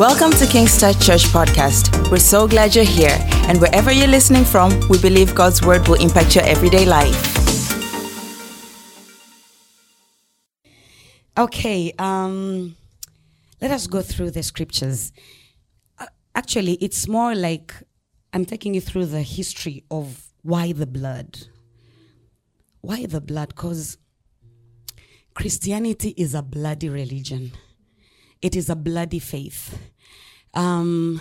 Welcome to King's Touch Church Podcast. We're so glad you're here, and wherever you're listening from, we believe God's word will impact your everyday life. Okay, um, let us go through the scriptures. Uh, actually, it's more like I'm taking you through the history of why the blood. Why the blood? Because Christianity is a bloody religion. It is a bloody faith. Um,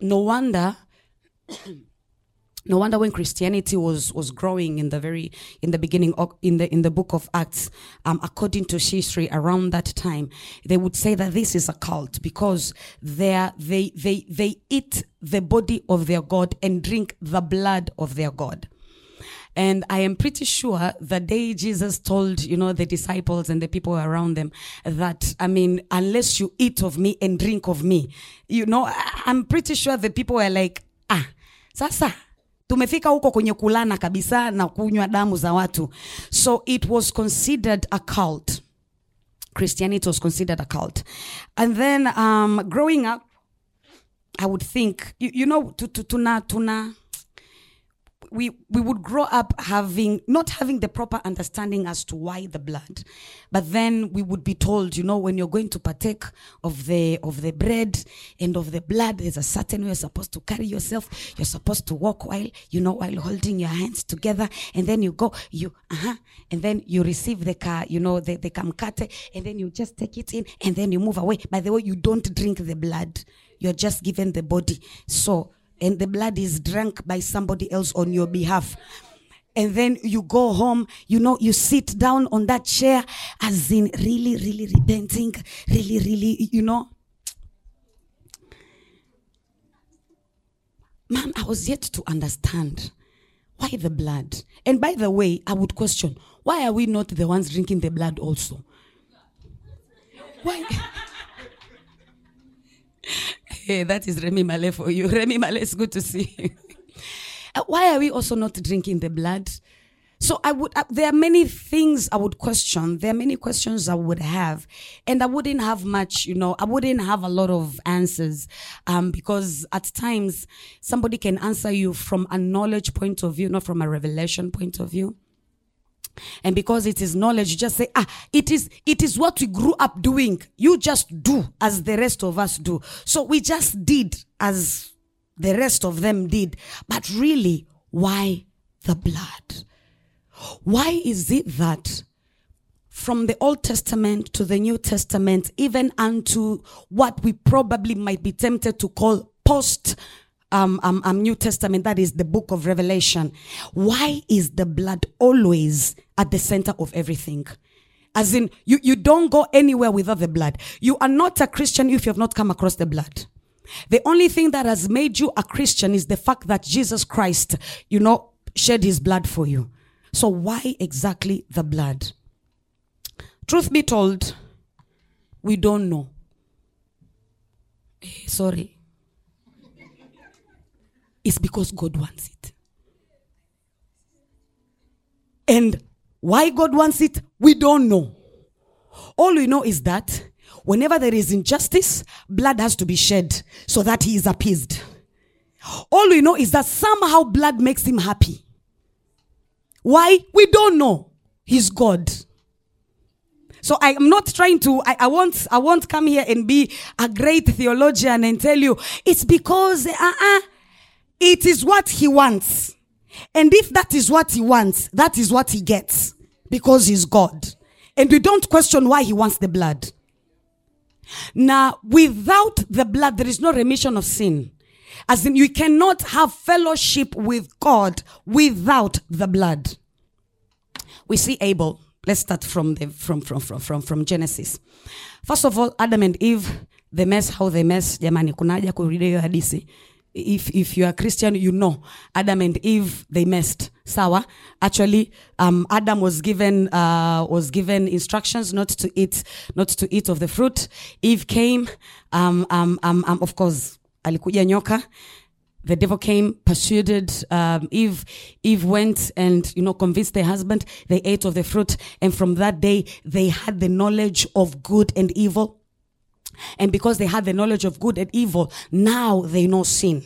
no wonder no wonder when Christianity was was growing in the very in the beginning of, in the in the book of Acts, um, according to history, around that time, they would say that this is a cult because they they they they eat the body of their god and drink the blood of their god. And I am pretty sure the day Jesus told, you know, the disciples and the people around them that, I mean, unless you eat of me and drink of me, you know, I'm pretty sure the people were like, ah, sasa tumefika huko kwenye kulana kabisa na kunywa damu za watu. So it was considered a cult. Christianity was considered a cult. And then um, growing up i would think you, you know tu- tu- tuna tuna we we would grow up having not having the proper understanding as to why the blood but then we would be told you know when you're going to partake of the of the bread and of the blood there's a certain way you're supposed to carry yourself. You're supposed to walk while you know while holding your hands together. And then you go you uh-huh. And then you receive the car you know the, the kamkate. And then you just take it in and then you move away. By the way you don't drink the blood. You're just given the body. So and the blood is drunk by somebody else on your behalf. And then you go home, you know, you sit down on that chair as in really, really repenting, really, really, you know. Man, I was yet to understand why the blood. And by the way, I would question why are we not the ones drinking the blood also? Why? Hey, that is Remy Malé for you. Remy Malé, it's good to see you. Uh, Why are we also not drinking the blood? So I would, uh, there are many things I would question. There are many questions I would have, and I wouldn't have much, you know, I wouldn't have a lot of answers, um, because at times somebody can answer you from a knowledge point of view, not from a revelation point of view. And because it is knowledge, you just say, ah, it is, it is what we grew up doing. You just do as the rest of us do. So we just did as the rest of them did. But really, why the blood? Why is it that from the Old Testament to the New Testament, even unto what we probably might be tempted to call post um, um, um, New Testament, that is the book of Revelation. Why is the blood always at the center of everything? As in, you, you don't go anywhere without the blood. You are not a Christian if you have not come across the blood. The only thing that has made you a Christian is the fact that Jesus Christ, you know, shed his blood for you. So why exactly the blood? Truth be told, we don't know. Eh, Sorry. It's because God wants it. And why God wants it, we don't know. All we know is that whenever there is injustice, blood has to be shed so that he is appeased. All we know is that somehow blood makes him happy. Why? We don't know. He's God. So I am not trying to, I, I won't, I won't come here and be a great theologian and tell you it's because, uh-uh, it is what he wants. And if that is what he wants, that is what he gets because he's God. And we don't question why he wants the blood. Now, without the blood, there is no remission of sin. As in, you cannot have fellowship with God without the blood. We see Abel. Let's start from the from from from from, from Genesis. First of all, Adam and Eve, the mess, how they mess. Hadithi. If if you are Christian, you know Adam and Eve they messed. Sawa. Actually, um, Adam was given uh, was given instructions not to eat not to eat of the fruit. Eve came. Um, um, um, um, of course, alikuja nyoka the devil came, persuaded um, Eve. Eve went and you know convinced their husband. They ate of the fruit, and from that day they had the knowledge of good and evil. And because they had the knowledge of good and evil, now they know sin.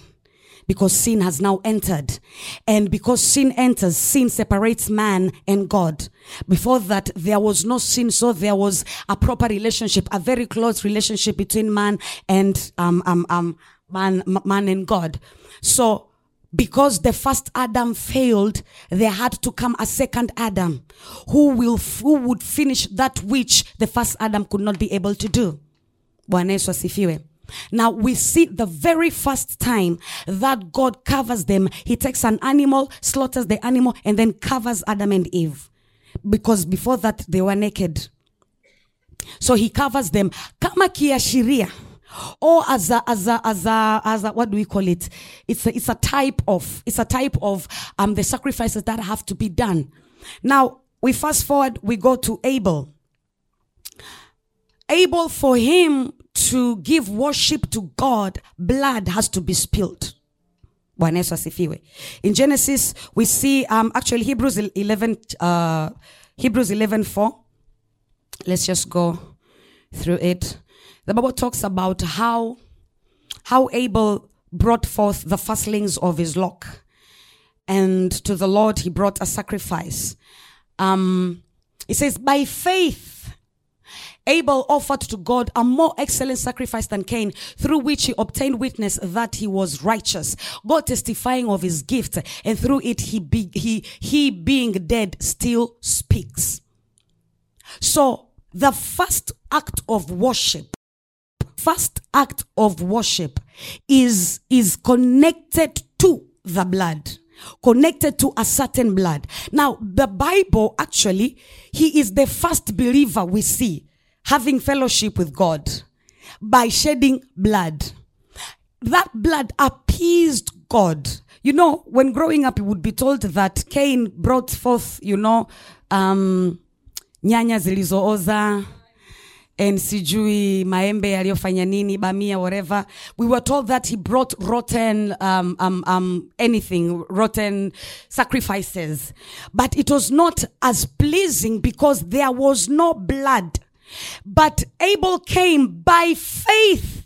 Because sin has now entered. And because sin enters, sin separates man and God. Before that, there was no sin, so there was a proper relationship, a very close relationship between man and um, um, um, man, man and God. So because the first Adam failed, there had to come a second Adam who will, who would finish that which the first Adam could not be able to do. Bwana asifiwe. Now we see the very first time that God covers them. He takes an animal, slaughters the animal, and then covers Adam and Eve. Because before that they were naked. So he covers them kama kiashiria or as a, as a, as a, as a, what do we call it? It's a, it's a type of, it's a type of, um, the sacrifices that have to be done. Now we fast forward, we go to Abel. Abel, for him to give worship to God, blood has to be spilled. In Genesis, we see, um, actually Hebrews 11, uh, Hebrews 11, 4. Let's just go through it. The Bible talks about how, how Abel brought forth the firstlings of his flock. And to the Lord, he brought a sacrifice. Um, it says, by faith, Abel offered to God a more excellent sacrifice than Cain, through which he obtained witness that he was righteous. God testifying of his gift, and through it he be, he he being dead still speaks. So the first act of worship, first act of worship is is connected to the blood connected to a certain blood. Now, the Bible actually, he is the first believer we see having fellowship with God by shedding blood. That blood appeased God. You know, when growing up, you would be told that Cain brought forth, you know, um, nyanya zilizooza and sijui maembe yaliyofanya nini bamia whatever we were told that he brought rotten um, um, um, anything rotten sacrifices but it was not as pleasing because there was no blood but abel came by faith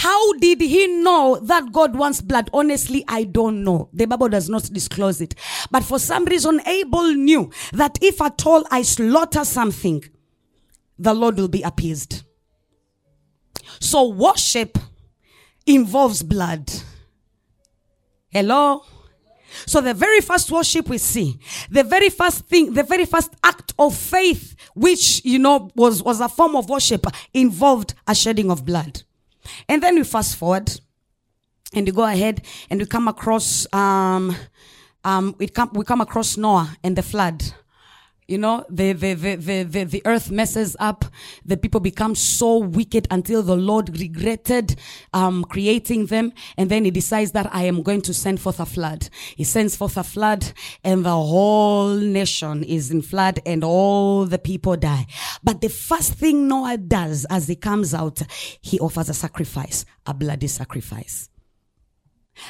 how did he know that God wants blood? Honestly, I don't know. The Bible does not disclose it. But for some reason, Abel knew that if at all I slaughter something, the Lord will be appeased. So worship involves blood. Hello? So the very first worship we see, the very first thing, the very first act of faith, which, you know, was, was a form of worship, involved a shedding of blood. And then we fast forward and we go ahead and we come across, um, um, we come, we come across Noah and the flood. You know, the, the, the, the, the, the earth messes up. The people become so wicked until the Lord regretted, um, creating them. And then he decides that I am going to send forth a flood. He sends forth a flood and the whole nation is in flood and all the people die. But the first thing Noah does as he comes out, he offers a sacrifice, a bloody sacrifice.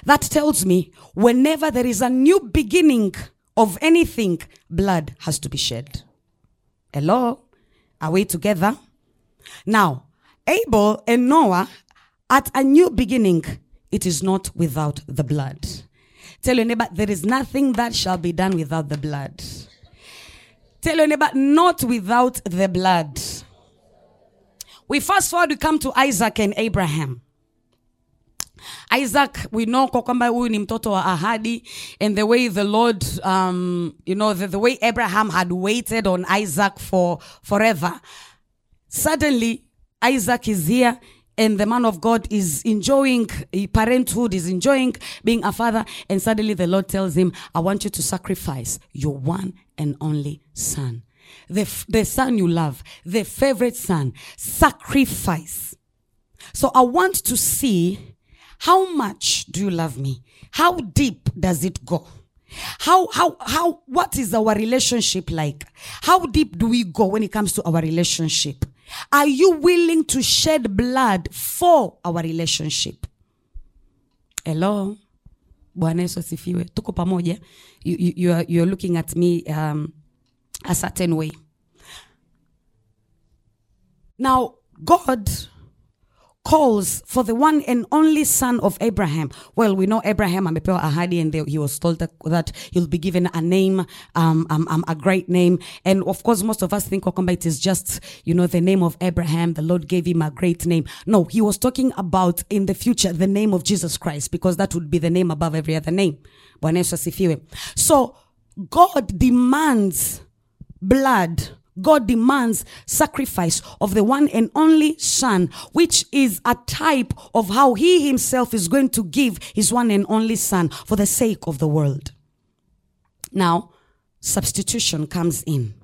That tells me whenever there is a new beginning of anything, blood has to be shed. Hello? Are we together? Now, Abel and Noah, at a new beginning, it is not without the blood. Tell your neighbor, there is nothing that shall be done without the blood. Tell your neighbor, not without the blood. We fast forward, we come to Isaac and Abraham. Isaac we know kwa kwamba huyu ni mtoto wa ahadi and the way the Lord um, you know the, the way Abraham had waited on Isaac for forever suddenly Isaac is here and the man of God is enjoying parenthood, is enjoying being a father, and suddenly the Lord tells him, I want you to sacrifice your one and only son. The, the son you love, the favorite son, sacrifice. So I want to see how much do you love me? How deep does it go? How, how, how, what is our relationship like? How deep do we go when it comes to our relationship? Are you willing to shed blood for our relationship? Hello? Bwana Yesu. Tuko pamoja. You, you, you are, you're looking at me um, a certain way. Now, God calls for the one and only son of Abraham. Well, we know Abraham amepewa ahadi and he was told that, he'll be given a name, um, um, um, a great name. And of course, most of us think kwamba it is just, you know, the name of Abraham. The Lord gave him a great name. No, he was talking about in the future, the name of Jesus Christ, because that would be the name above every other name. So God demands blood. God demands sacrifice of the one and only son, which is a type of how he himself is going to give his one and only son for the sake of the world. Now, substitution comes in.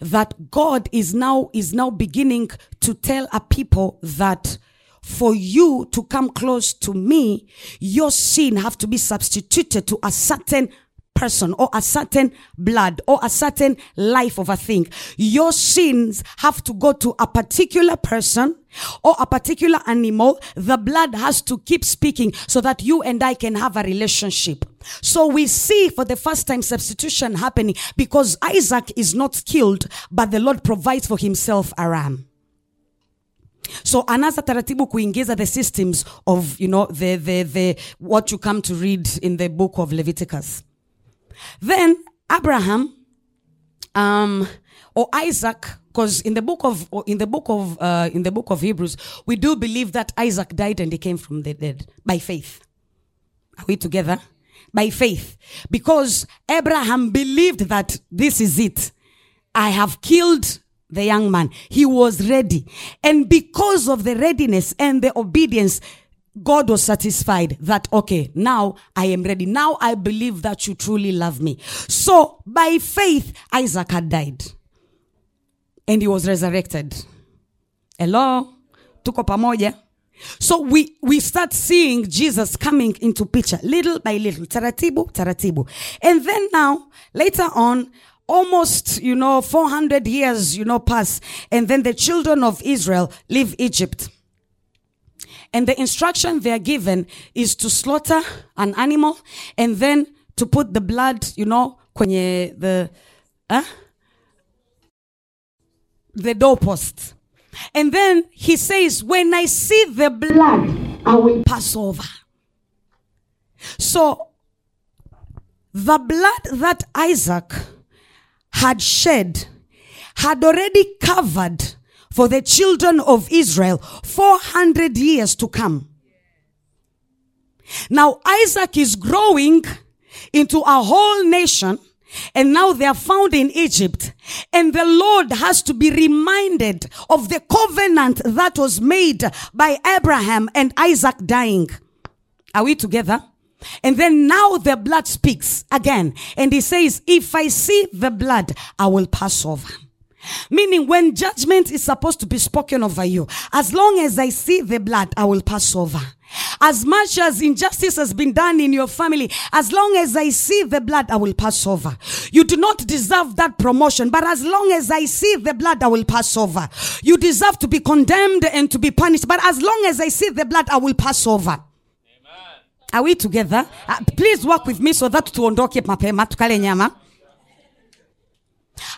That God is now, is now beginning to tell a people that for you to come close to me, your sin have to be substituted to a certain person or a certain blood or a certain life of a thing. Your sins have to go to a particular person or a particular animal. The blood has to keep speaking so that you and I can have a relationship. So we see for the first time substitution happening because Isaac is not killed, but the Lord provides for himself a ram. So anaanza taratibu kuingiza the systems of, you know, the, the, the, what you come to read in the book of Leviticus. Then Abraham, um, or Isaac, because in the book of in the book of uh, in the book of Hebrews, we do believe that Isaac died and he came from the dead by faith. Are we together? By faith, because Abraham believed that this is it. I have killed the young man. He was ready, and because of the readiness and the obedience, God was satisfied that, okay, now I am ready. Now I believe that you truly love me. So by faith, Isaac had died and he was resurrected. Hello? Tuko pamoja? So we, we start seeing Jesus coming into picture little by little, taratibu, taratibu. And then now, later on, almost, you know, 400 years, you know, pass. And then the children of Israel leave Egypt. And the instruction they are given is to slaughter an animal and then to put the blood, you know, kwenye the, huh? the doorpost. And then he says, when I see the blood, I will pass over. So the blood that Isaac had shed had already covered for the children of Israel 400 years to come. Now Isaac is growing into a whole nation and now they are found in Egypt and the Lord has to be reminded of the covenant that was made by Abraham and Isaac dying. Are we together? And then now the blood speaks again and he says, if I see the blood, I will pass over. Meaning when judgment is supposed to be spoken over you, as long as I see the blood, I will pass over. As much as injustice has been done in your family, as long as I see the blood, I will pass over. You do not deserve that promotion, but as long as I see the blood, I will pass over. You deserve to be condemned and to be punished, but as long as I see the blood, I will pass over. Are we together? Uh, please work with me so that to tuondoke mapema tukale nyama.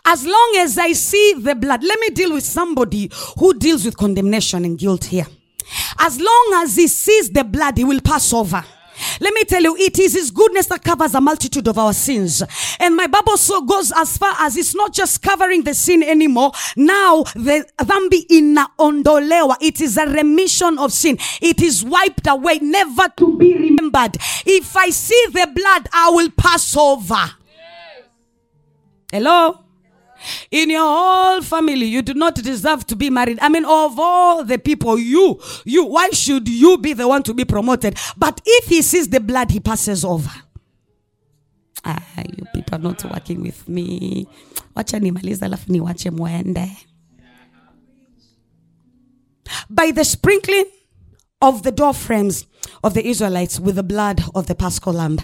As long as I see the blood, let me deal with somebody who deals with condemnation and guilt here. As long as he sees the blood, he will pass over. Let me tell you, it is his goodness that covers a multitude of our sins. And my Bible so goes as far as it's not just covering the sin anymore. Now the dhambi inaondolewa. It is a remission of sin. It is wiped away, never to be remembered. If I see the blood, I will pass over. Hello? In your whole family, you do not deserve to be married. I mean, of all the people, you, you, why should you be the one to be promoted? But if he sees the blood, he passes over. Ah, you people are not working with me. Wacha nimaliza alafu niwache mwende. By the sprinkling of the door frames of the Israelites with the blood of the paschal lamb,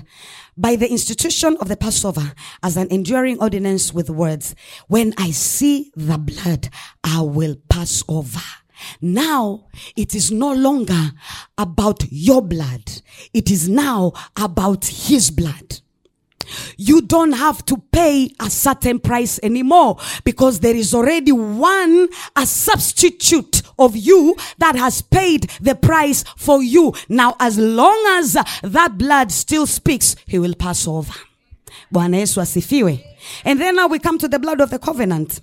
by the institution of the Passover as an enduring ordinance with words, when I see the blood, I will pass over. Now it is no longer about your blood. It is now about his blood. You don't have to pay a certain price anymore because there is already one, a substitute of you that has paid the price for you. Now, as long as that blood still speaks, he will pass over. Bwana. And then now we come to the blood of the covenant.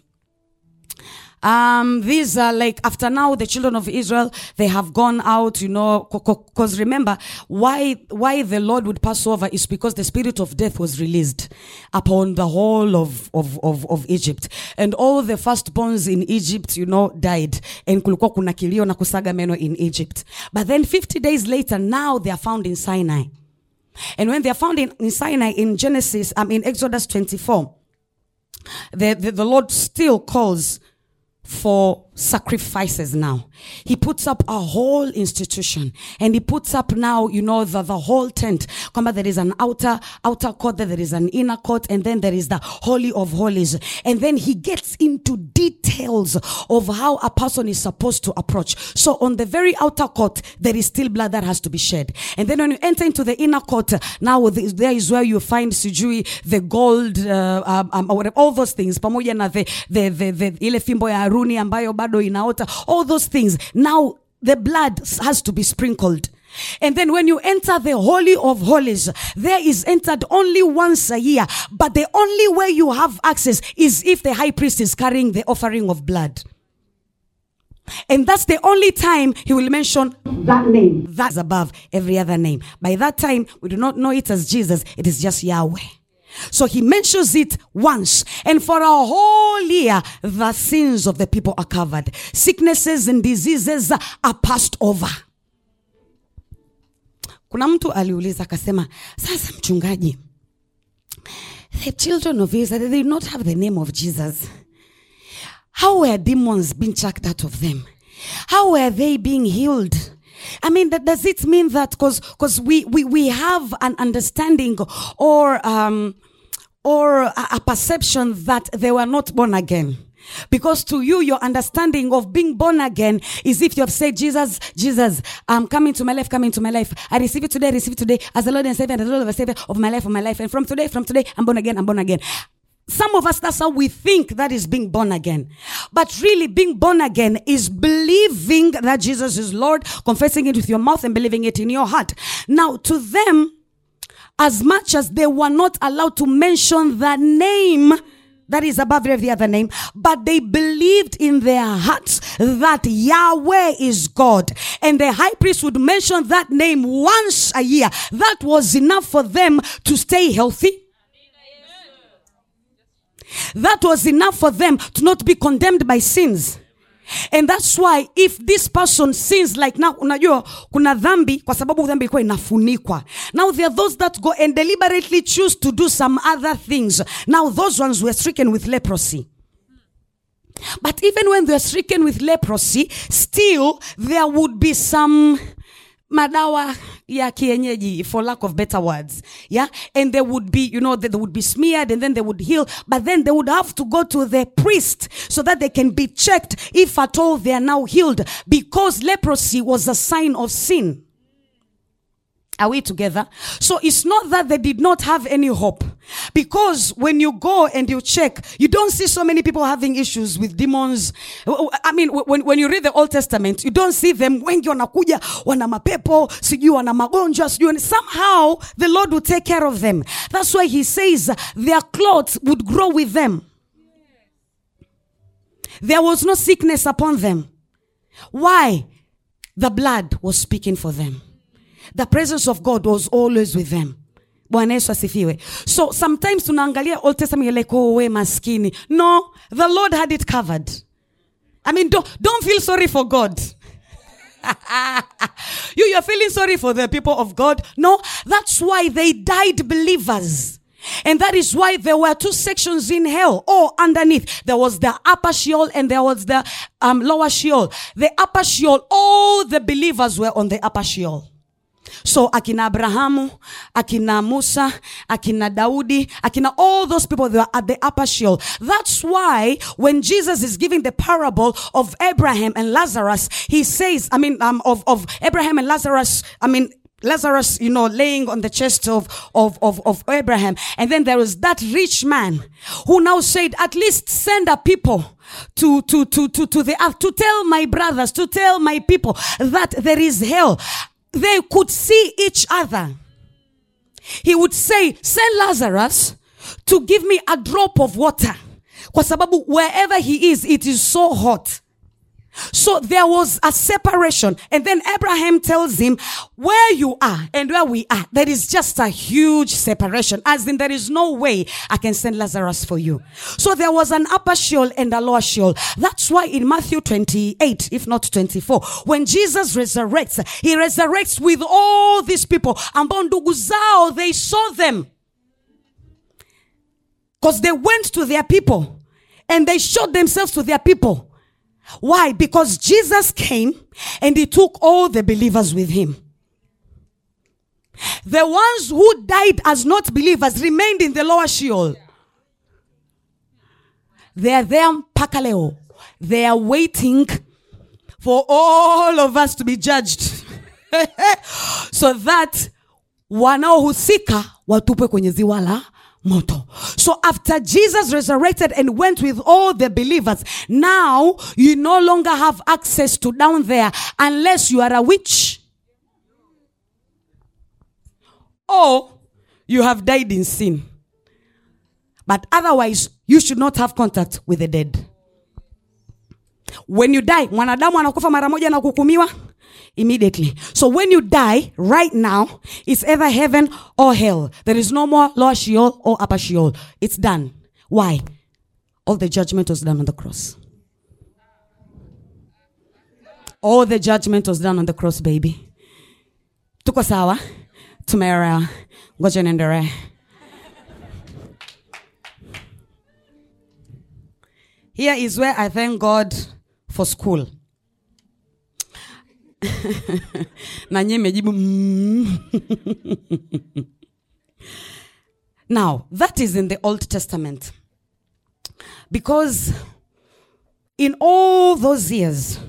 Um, these are like after now the children of Israel they have gone out, you know, because remember why why the Lord would pass over is because the spirit of death was released upon the whole of of of, of Egypt, and all the firstborns in Egypt, you know, died, and kulikuwa kuna kilio na kusaga meno in Egypt. But then 50 days later, now they are found in Sinai, and when they are found in, in Sinai in Genesis, I um, in Exodus 24, the, the the Lord still calls for sacrifices now. He puts up a whole institution and he puts up now, you know, the, the whole tent. Come there is an outer, outer court, there is an inner court, and then there is the holy of holies. And then he gets into details of how a person is supposed to approach. So on the very outer court, there is still blood that has to be shed. And then when you enter into the inner court, now there is where you find sijui, the gold, uh, um, um, all those things. Pamoja na the, the, the, the, bado inaota, all those things. Now the blood has to be sprinkled. And then when you enter the Holy of Holies, there is entered only once a year. But the only way you have access is if the high priest is carrying the offering of blood. And that's the only time he will mention that name. That's above every other name. By that time, we do not know it as Jesus. It is just Yahweh. So he mentions it once. And for a whole year, the sins of the people are covered. Sicknesses and diseases are passed over. Kuna mtu aliuliza akasema, sasa mchungaji, the children of Israel, they did not have the name of Jesus. How were demons being chucked out of them? How were they being healed? I mean, that, does it mean that because because we, we we have an understanding or um or a, a perception that they were not born again? Because to you, your understanding of being born again is if you have said, Jesus, Jesus, I'm coming to my life, coming to my life. I receive it today, I receive it today as the Lord and Savior and the Lord and Savior of my life, of my life. And from today, from today, I'm born again, I'm born again. Some of us, that's how we think that is being born again. But really, being born again is believing that Jesus is Lord, confessing it with your mouth and believing it in your heart. Now, to them, as much as they were not allowed to mention the name that is above every other name, but they believed in their hearts that Yahweh is God. And the high priest would mention that name once a year. That was enough for them to stay healthy. That was enough for them to not be condemned by sins. And that's why if this person sins like now, unajua kuna dhambi kwa sababu dhambi ilikuwa inafunikwa. Now there are those that go and deliberately choose to do some other things. Now those ones were stricken with leprosy. But even when they're stricken with leprosy, still there would be some madawa ya kienyeji for lack of better words yeah? And they would be you know they, they would be smeared and then they would heal but then they would have to go to the priest so that they can be checked if at all they are now healed because leprosy was a sign of sin are we together? So it's not that they did not have any hope. Because when you go and you check, you don't see so many people having issues with demons. I mean, when, when you read the Old Testament, you don't see them wengi wanakuja, wana mapepo, sijui wana magonjwa, sijui. Somehow the Lord will take care of them. That's why he says their clothes would grow with them. There was no sickness upon them. Why? The blood was speaking for them. The presence of God was always with them. Bwana Yesu asifiwe. So sometimes tunaangalia Old Testament like, oh, we maskini. No, the Lord had it covered. I mean, don't, don't feel sorry for God. you, you're feeling sorry for the people of God. No, that's why they died believers. And that is why there were two sections in hell or underneath. There was the upper Sheol and there was the um, lower Sheol. The upper Sheol, all the believers were on the upper Sheol. So akina Abrahamu, akina Musa, akina Daudi, akina all those people they were at the upper Sheol. That's why when Jesus is giving the parable of Abraham and Lazarus, he says, I mean, um, of, of Abraham and Lazarus, I mean, Lazarus, you know, laying on the chest of, of, of, of Abraham. And then there was that rich man who now said, at least send a people to, to, to, to, to the earth to tell my brothers, to tell my people that there is hell. They could see each other. He would say, send Lazarus to give me a drop of water. Kwa sababu wherever he is, it is so hot. So there was a separation. And then Abraham tells him, where you are and where we are, there is just a huge separation. As in, there is no way I can send Lazarus for you. So there was an upper Sheol and a lower Sheol. That's why in Matthew 28, if not 24, when Jesus resurrects, he resurrects with all these people. Ambao ndugu they saw them. Because they went to their people and they showed themselves to their people. Why? Because Jesus came and he took all the believers with him. The ones who died as not believers remained in the lower Sheol. They are there pakaleo. They are waiting for all of us to be judged. so that wanaohusika watupwe kwenye ziwa la So after Jesus resurrected and went with all the believers, now you no longer have access to down there unless you are a witch or you have died in sin. But otherwise, you should not have contact with the dead. When you die, mwanadamu anakufa mara moja na kuhukumiwa immediately. So when you die right now, it's either heaven or hell. There is no more lower Sheol or upper Sheol. It's done. Why? All the judgment was done on the cross. All the judgment was done on the cross, baby. Tuko sawa? Tumeelewa. Ngoja. Here is where I thank God for school. na nyie mmejibu mm. now that is in the old testament because in all those years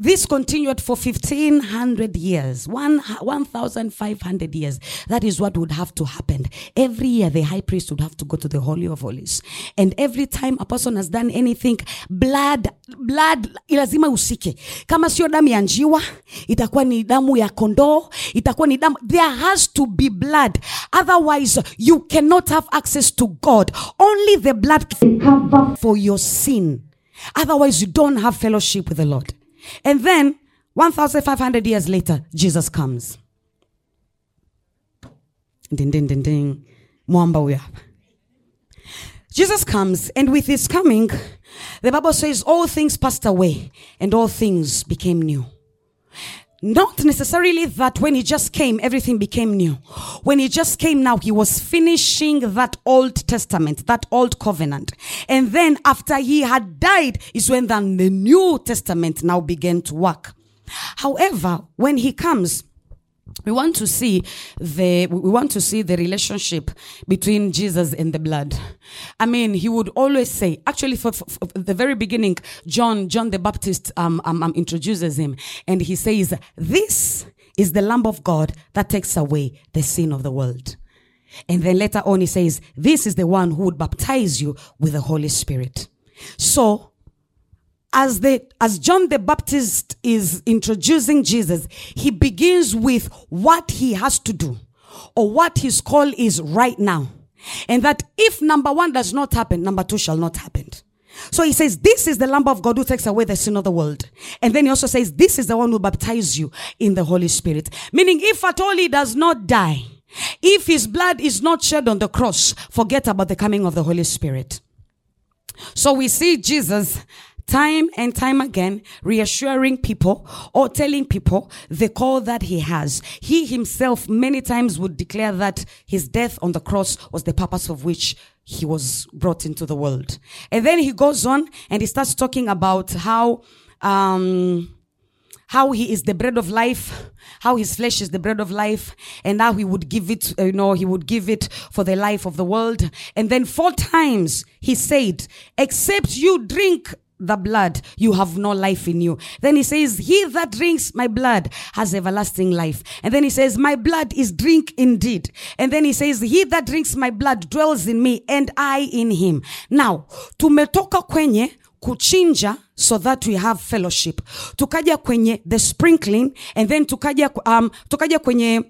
this continued for 1500 years one 1500 years. That is what would have to happen. Every year the high priest would have to go to the holy of holies. And every time a person has done anything blood blood lazima usike. Kama sio damu ya njiwa itakuwa ni damu ya kondoo itakuwa ni damu. There has to be blood. Otherwise you cannot have access to god. Only the blood can cover for your sin. Otherwise you don't have fellowship with the lord and then 1500 years later jesus comes. Ding ding ding ding. Mwamba hapa Jesus comes, and with his coming, the Bible says all things passed away and all things became new. Not necessarily that when he just came, everything became new. When he just came now, he was finishing that Old Testament, that Old Covenant. And then after he had died is when then the New Testament now began to work. However, when he comes, we want to see the we want to see the relationship between jesus and the blood. I mean he would always say actually for, for, for the very beginning john john the baptist um, um, um, introduces him and he says this is the lamb of god that takes away the sin of the world. And then later on he says this is the one who would baptize you with the holy spirit. So as the as John the Baptist is introducing Jesus, he begins with what he has to do or what his call is right now. And that if number one does not happen, number two shall not happen. So he says, This is the Lamb of God who takes away the sin of the world. And then he also says, This is the one who baptizes you in the Holy Spirit. Meaning, if at all he does not die, if his blood is not shed on the cross, forget about the coming of the Holy Spirit. So we see Jesus time and time again reassuring people or telling people the call that he has. He himself many times would declare that his death on the cross was the purpose of which he was brought into the world. And then he goes on and he starts talking about how, um, how he is the bread of life, how his flesh is the bread of life, and how he would give it, you know, he would give it for the life of the world. And then four times he said, except you drink the blood, you have no life in you. Then he says, He that drinks my blood has everlasting life. And then he says, My blood is drink indeed. And then he says, He that drinks my blood dwells in me and I in him. Now, tumetoka kwenye kuchinja so that we have fellowship. Tukaja kwenye the sprinkling and then tukaja, um, tukaja kwenye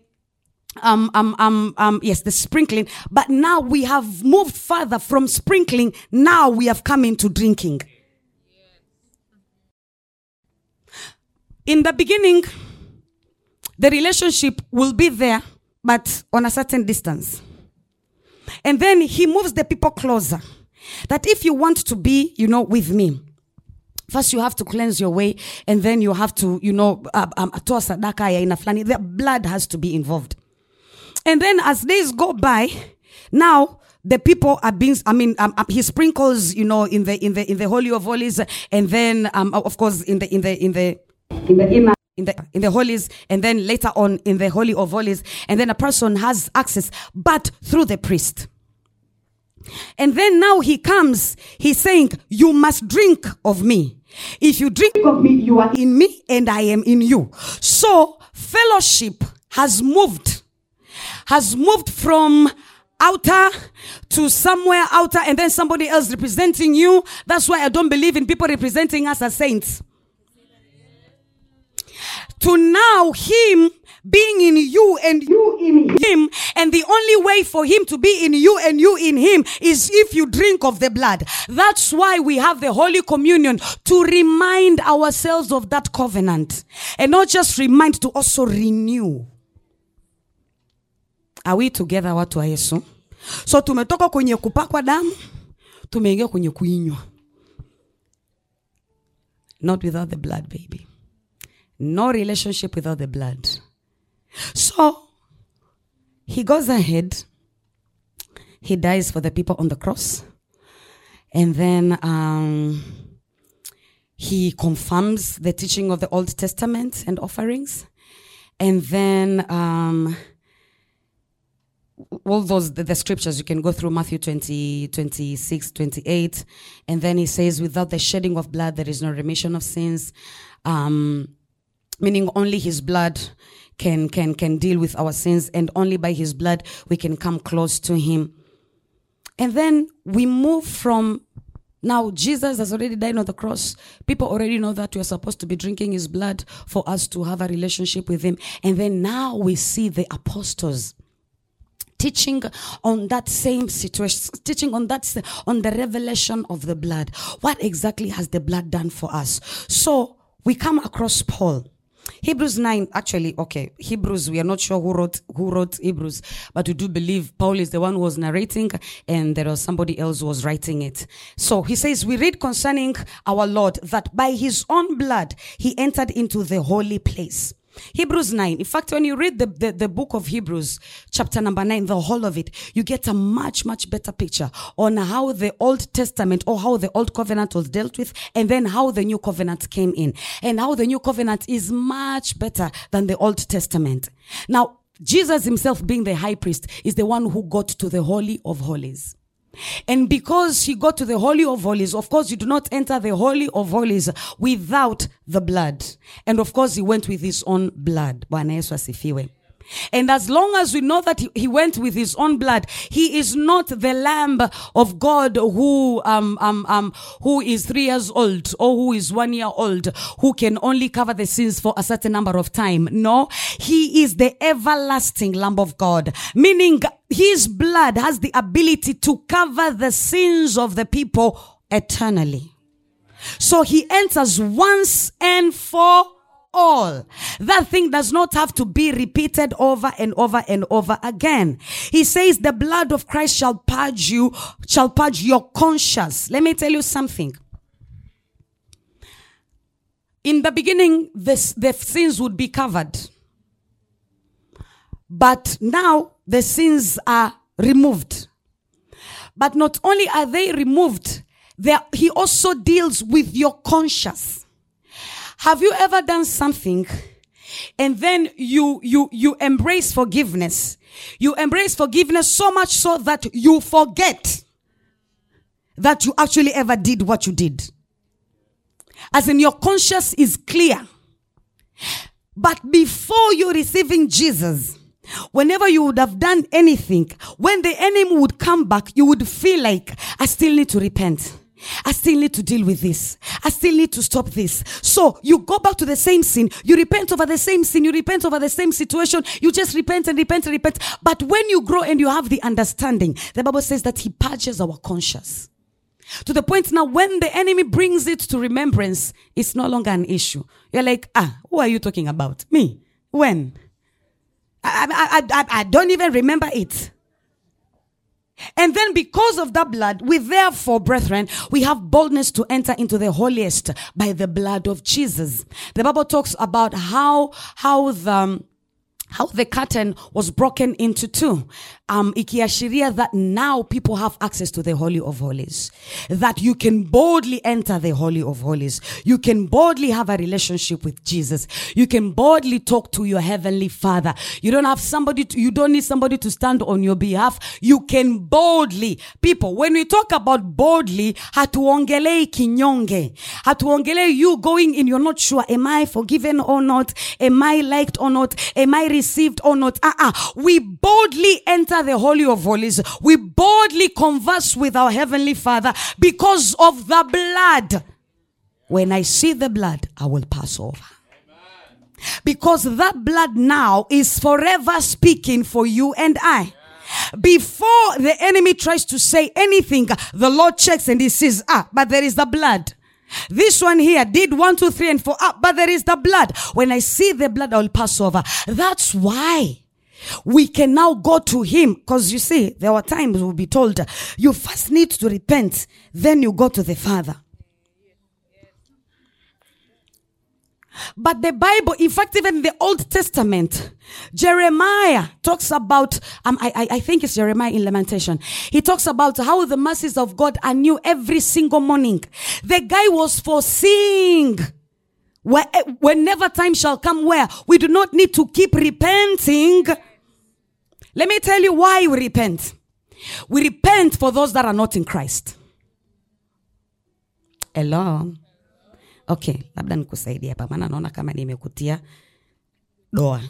um, um, um, um, yes, the sprinkling. But now we have moved further from sprinkling. Now we have come into drinking. In the beginning, the relationship will be there, but on a certain distance. And then he moves the people closer. That if you want to be, you know, with me, First, you have to cleanse your way, and then you have to, you know, uh, um, toa sadaka ya aina. The blood has to be involved. And then as days go by, now the people are being, I mean, um, um, he sprinkles, you know, in the, in the, in the Holy of Holies, and then, um, of course, in the, in the, in the, in the inner, in the, in the holies, and then later on in the Holy of Holies, and then a person has access, but through the priest. And then now he comes, he's saying, You must drink of me. If you drink of me, you are in me and I am in you. So fellowship has moved, has moved from outer to somewhere outer and then somebody else representing you. That's why I don't believe in people representing us as saints. To now him being in you and you in him. And the only way for him to be in you and you in him is if you drink of the blood. That's why we have the Holy Communion to remind ourselves of that covenant. And not just remind, to also renew. Are we together watu wa Yesu? So tumetoka kwenye kupakwa damu, tumeingia kwenye kuinywa. Not without the blood, baby. No relationship without the blood. So he goes ahead, he dies for the people on the cross, and then um, he confirms the teaching of the Old Testament and offerings, and then um, all those the, the, scriptures you can go through matthew 20 26 28 and then he says without the shedding of blood there is no remission of sins um, meaning only his blood can can can deal with our sins and only by his blood we can come close to him. And then we move from now jesus has already died on the cross. People already know that we are supposed to be drinking his blood for us to have a relationship with him. And then now we see the apostles teaching on that same situation teaching on that on the revelation of the blood. What exactly has the blood done for us? So we come across paul Hebrews 9, actually, okay, Hebrews, we are not sure who wrote, who wrote Hebrews, but we do believe Paul is the one who was narrating and there was somebody else who was writing it. So he says, we read concerning our Lord that by his own blood, he entered into the holy place. Hebrews 9. In fact, when you read the, the, the, book of Hebrews, chapter number 9, the whole of it, you get a much, much better picture on how the Old Testament or how the Old Covenant was dealt with and then how the New Covenant came in and how the New Covenant is much better than the Old Testament. Now, Jesus himself being the high priest is the one who got to the Holy of Holies. And because he got to the Holy of Holies, of course, you do not enter the Holy of Holies without the blood. And of course, he went with his own blood. Bwana Yesu asifiwe. And as long as we know that he, went with his own blood, he is not the lamb of God who, um, um, um, who is three years old or who is one year old, who can only cover the sins for a certain number of time. No, he is the everlasting lamb of God, meaning his blood has the ability to cover the sins of the people eternally. So he enters once and for all. That thing does not have to be repeated over and over and over again. He says the blood of Christ shall purge you, shall purge your conscience. Let me tell you something. In the beginning, this, the sins would be covered. But now the sins are removed. But not only are they removed, there he also deals with your conscience. Have you ever done something and then you, you, you embrace forgiveness? You embrace forgiveness so much so that you forget that you actually ever did what you did. As in your conscience is clear. But before you receiving Jesus, whenever you would have done anything, when the enemy would come back, you would feel like, I still need to repent. I still need to deal with this. I still need to stop this. So you go back to the same sin. You repent over the same sin. You repent over the same situation. You just repent and repent and repent. But when you grow and you have the understanding, the Bible says that He purges our conscience. To the point now, when the enemy brings it to remembrance, it's no longer an issue. You're like, ah, who are you talking about? Me? When? I, I, I, I don't even remember it. And then because of that blood, we therefore, brethren, we have boldness to enter into the holiest by the blood of Jesus. The Bible talks about how, how the, um, how the curtain was broken into two um, ikiashiria that now people have access to the holy of holies that you can boldly enter the holy of holies. You can boldly have a relationship with jesus. You can boldly talk to your heavenly father. You don't have somebody to, you don't need somebody to stand on your behalf. You can boldly people when we talk about boldly hatuongelei kinyonge. Hatuongelei you going in you're not sure am i forgiven or not? Am i liked or not? Am i received or not uh-uh. we boldly enter the Holy of Holies, we boldly converse with our Heavenly Father because of the blood. When I see the blood, I will pass over. Because that blood now is forever speaking for you and I. Before the enemy tries to say anything, the Lord checks and he says, ah, but there is the blood. This one here did one, two, three, and four. up, but there is the blood. When I see the blood, I will pass over. That's why we can now go to him because you see there were times we'll be told you first need to repent then you go to the father but the bible in fact even the old testament jeremiah talks about um, I, I, think it's jeremiah in lamentation he talks about how the mercies of god are new every single morning the guy was foreseeing whenever time shall come where we do not need to keep repenting let me tell you why we repent. We repent for those that are not in Christ. Hello. Okay, labda nikusaidia hapa maana naona kama nimekutia doa.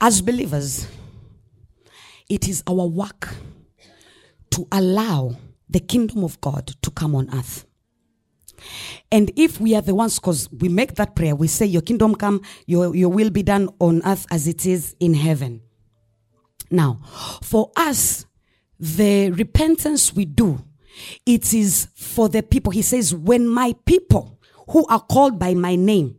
As believers, it is our work to allow the kingdom of God to come on earth. And if we are the ones, because we make that prayer, we say, Your kingdom come, your, your will be done on earth as it is in heaven. Now, for us, the repentance we do, it is for the people. He says, When my people who are called by my name,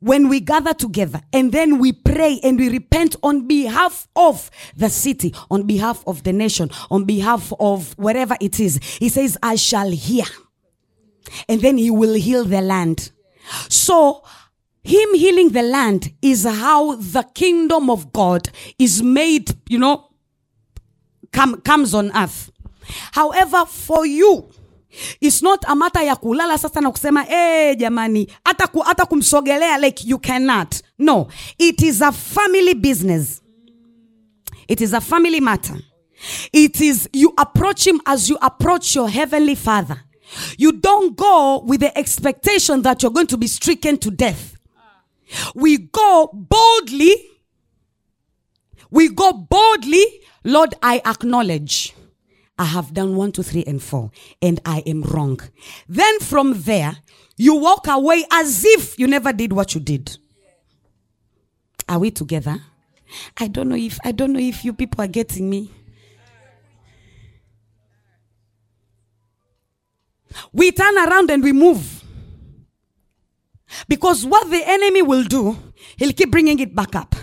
when we gather together and then we pray and we repent on behalf of the city, on behalf of the nation, on behalf of wherever it is, he says, I shall hear and then he will heal the land. So, him healing the land is how the kingdom of God is made, you know, come, comes on earth. However, for you, it's not a matter ya kulala sasa na kusema eh jamani hata ku, hata kumsogelea like you cannot no it is a family business it is a family matter it is you approach him as you approach your heavenly father you don't go with the expectation that you're going to be stricken to death. We go boldly. We go boldly. Lord, I acknowledge I have done one, two, three, and four, and I am wrong. Then from there, you walk away as if you never did what you did. Are we together? I don't know if I don't know if you people are getting me. we turn around and we move. Because what the enemy will do, he'll keep bringing it back up.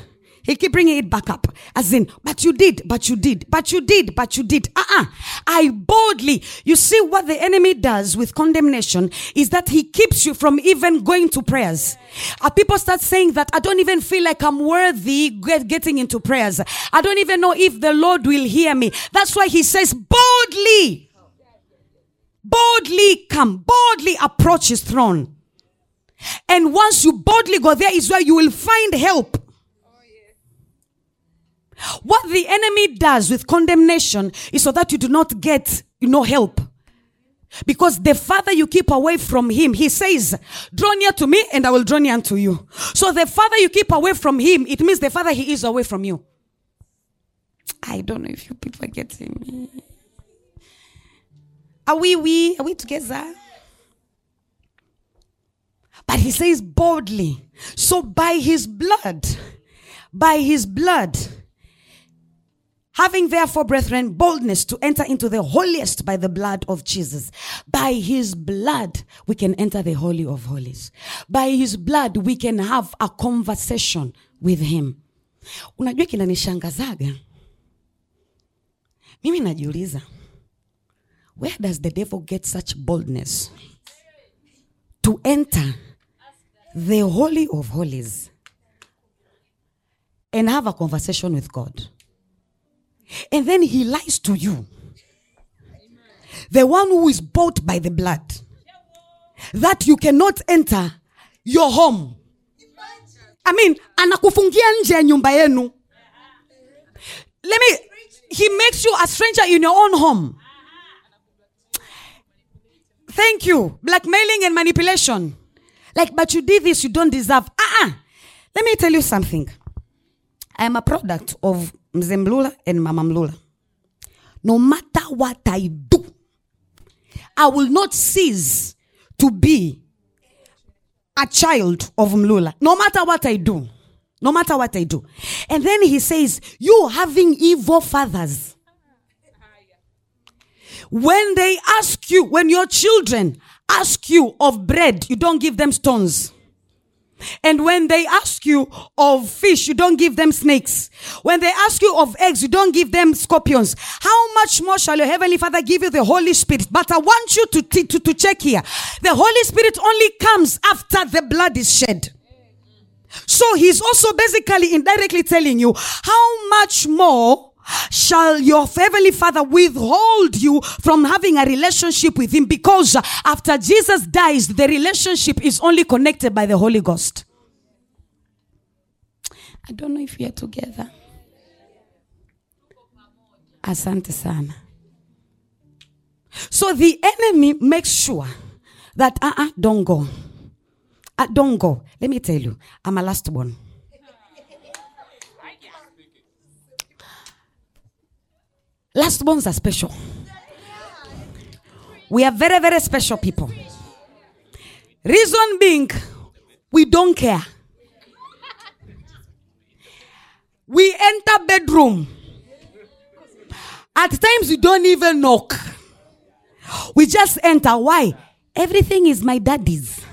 He'll keep bringing it back up. As in, but you did, but you did, but you did, but you did. Uh-uh. I boldly, you see what the enemy does with condemnation is that he keeps you from even going to prayers. Uh, people start saying that I don't even feel like I'm worthy get, getting into prayers. I don't even know if the Lord will hear me. That's why he says boldly boldly come, boldly approach his throne. And once you boldly go there is where you will find help. What the enemy does with condemnation is so that you do not get, you know, help. Because the farther you keep away from him, he says, draw near to me and I will draw near unto you. So the farther you keep away from him, it means the farther he is away from you. I don't know if you people are getting me. Are we, we, are we together? But he says boldly. So by his blood, by his blood, Having therefore, brethren, boldness to enter into the holiest by the blood of Jesus. By his blood, we can enter the holy of holies. By his blood, we can have a conversation with him. Unajua kinanishangazaga. Mimi najiuliza, where does the devil get such boldness to enter the holy of holies and have a conversation with God? And then he lies to you. The one who is bought by the blood. That you cannot enter your home. I mean, anakufungia nje ya nyumba yenu. Let me, he makes you a stranger in your own home. Thank you. Blackmailing and manipulation. Like, but you did this, you don't deserve. Uh-uh. Let me tell you something. I am a product of Mzee and Mama Mlula. No matter what I do, I will not cease to be a child of Mlula. No matter what I do. No matter what I do. And then he says, You having evil fathers. When they ask you, when your children ask you of bread, you don't give them stones. And when they ask you of fish, you don't give them snakes. When they ask you of eggs, you don't give them scorpions. How much more shall your heavenly Father give you the Holy Spirit? But I want you to, t- to, to check here. The Holy Spirit only comes after the blood is shed. So he's also basically indirectly telling you how much more shall your heavenly father withhold you from having a relationship with him because after Jesus dies, the relationship is only connected by the Holy Ghost. I don't know if we are together. Asante sana. So the enemy makes sure that uh-uh, don't go. Uh, don't go. Let me tell you, I'm a last one. Last ones are special. We are very, very special people. Reason being, we don't care. We enter bedroom. At times we don't even knock. We just enter. Why? Everything is my daddy's.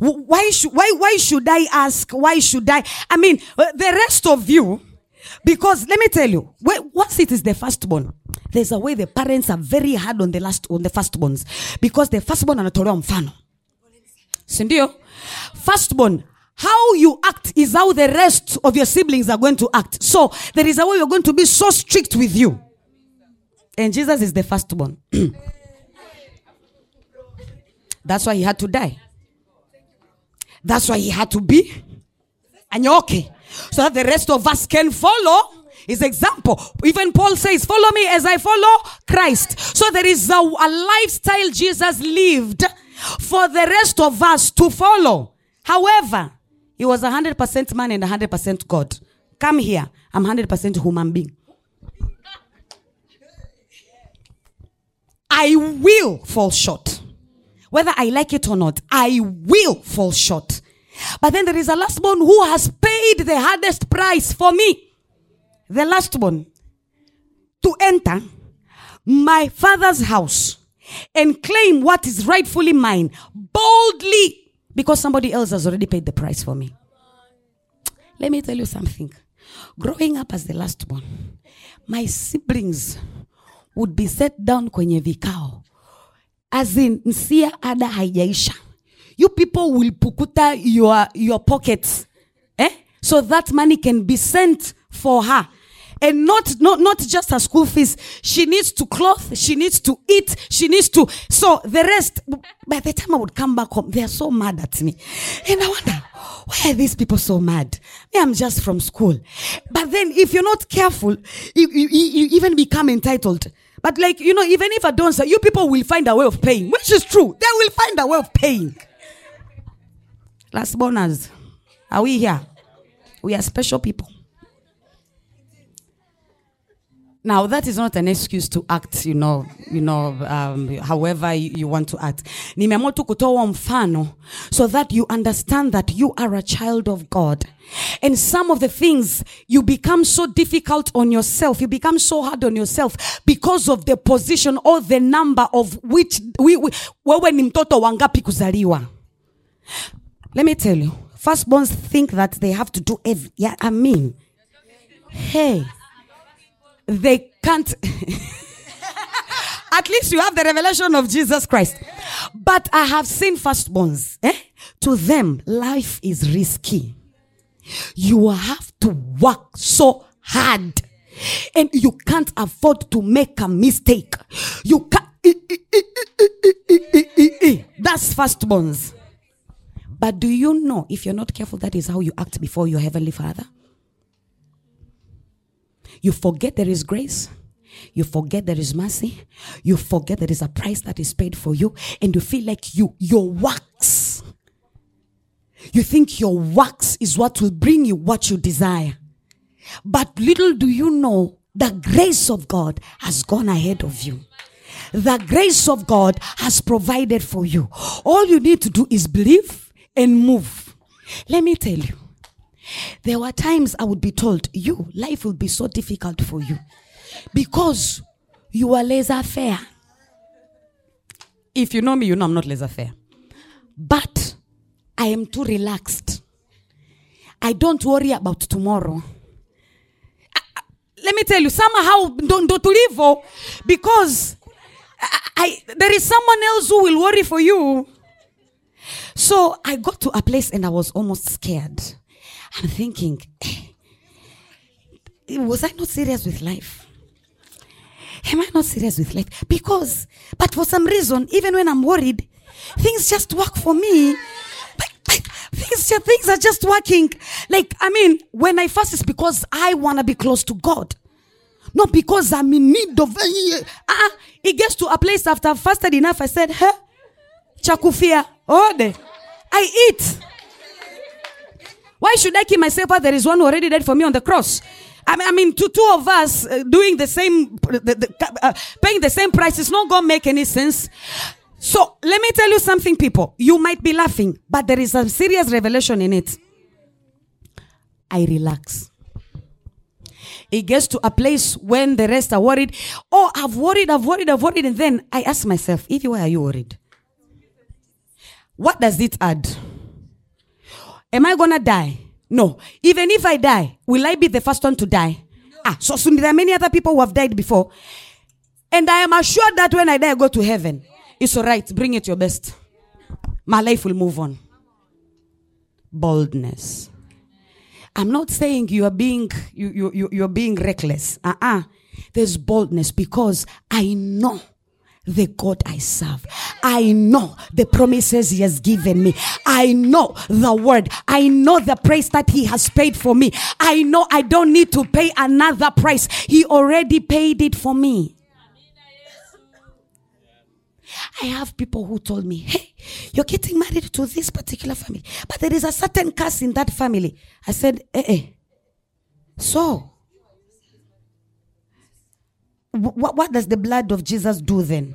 Why should why why should I ask? Why should I? I mean, uh, the rest of you, because let me tell you, once it is the firstborn, there's a way the parents are very hard on the last on the firstborns because the firstborn anatolewa mfano, si ndio? Firstborn how you act is how the rest of your siblings are going to act. So there is a way you're going to be so strict with you. And Jesus is the firstborn. That's why he had to die. That's why he had to be anyoke. So that the rest of us can follow his example. Even Paul says, Follow me as I follow Christ. So there is a, a lifestyle Jesus lived for the rest of us to follow. However, he was 100% man and 100% God. Come here. I'm 100% human being. I will fall short. Whether I like it or not, I will fall short. But then there is a last one who has paid the hardest price for me. The last one to enter my father's house and claim what is rightfully mine boldly because somebody else has already paid the price for me. Let me tell you something. Growing up as the last one, my siblings would be set down kwenye vikao as in nsia ada haijaisha you people will pukuta your, your pockets eh? So that money can be sent for her and not, not not just her school fees she needs to clothe she needs to eat she needs to so the rest by the time i would come back home they are so mad at me and i wonder why are these people so mad i'm just from school but then if you're not careful you, you, you even become entitled But like, you know, even if I don't say, you people will find a way of paying, which is true. They will find a way of paying. Last bonus. Are we here? We are special people. Now that is not an excuse to act, you know, you know, um, however you, want to act. Nimeamua kutoa mfano so that you understand that you are a child of God. And some of the things you become so difficult on yourself, you become so hard on yourself because of the position or the number of which we, we, wewe ni mtoto wangapi kuzaliwa. Let me tell you, firstborns think that they have to do every, yeah, I mean, hey, they can't. At least you have the revelation of Jesus Christ. But I have seen firstborns. Eh? To them, life is risky. You have to work so hard. And you can't afford to make a mistake. You can't. That's firstborns. But do you know, if you're not careful, that is how you act before your heavenly Father? You forget there is grace. You forget there is mercy. You forget there is a price that is paid for you, and you feel like you your works. You think your works is what will bring you what you desire. But little do you know, the grace of God has gone ahead of you. The grace of God has provided for you. All you need to do is believe and move. Let me tell you, there were times I would be told, You, life will be so difficult for you because you are laissez faire. If you know me, you know I'm not laissez faire. But I am too relaxed. I don't worry about tomorrow. I- I- let me tell you, somehow don't do tulivo because I, there is someone else who will worry for you. So I got to a place and I was almost scared. I'm thinking, eh, was I not serious with life? Am I not serious with life? Because, but for some reason, even when I'm worried, things just work for me. Things, things are just working. Like, I mean, when I fast, it's because I want to be close to God. Not because I'm in need of. Uh, it gets to a place after I've fasted enough. I said, huh? Chakufia. Ode. I eat. Why should I keep myself? There is one who already died for me on the cross. I mean, two, two of us uh, doing the same, the, the, uh, paying the same price it's not going to make any sense. So let me tell you something, people. You might be laughing, but there is a serious revelation in it. I relax. It gets to a place when the rest are worried. Oh, I've worried, I've worried, I've worried. And then I ask myself, if why are you worried? What does it add? Am I gonna die? No. Even if I die, will I be the first one to die? No. Ah, so soon there are many other people who have died before. And I am assured that when I die, I go to heaven. It's all right. Bring it your best. My life will move on. Boldness. I'm not saying you are being you you, you you're being reckless. Uh-uh. There's boldness because I know the God I serve. I know the promises He has given me. I know the word. I know the price that He has paid for me. I know I don't need to pay another price. He already paid it for me. I have people who told me, hey, you're getting married to this particular family, but there is a certain curse in that family. I said, eh, eh. So, what, what does the blood of Jesus do then?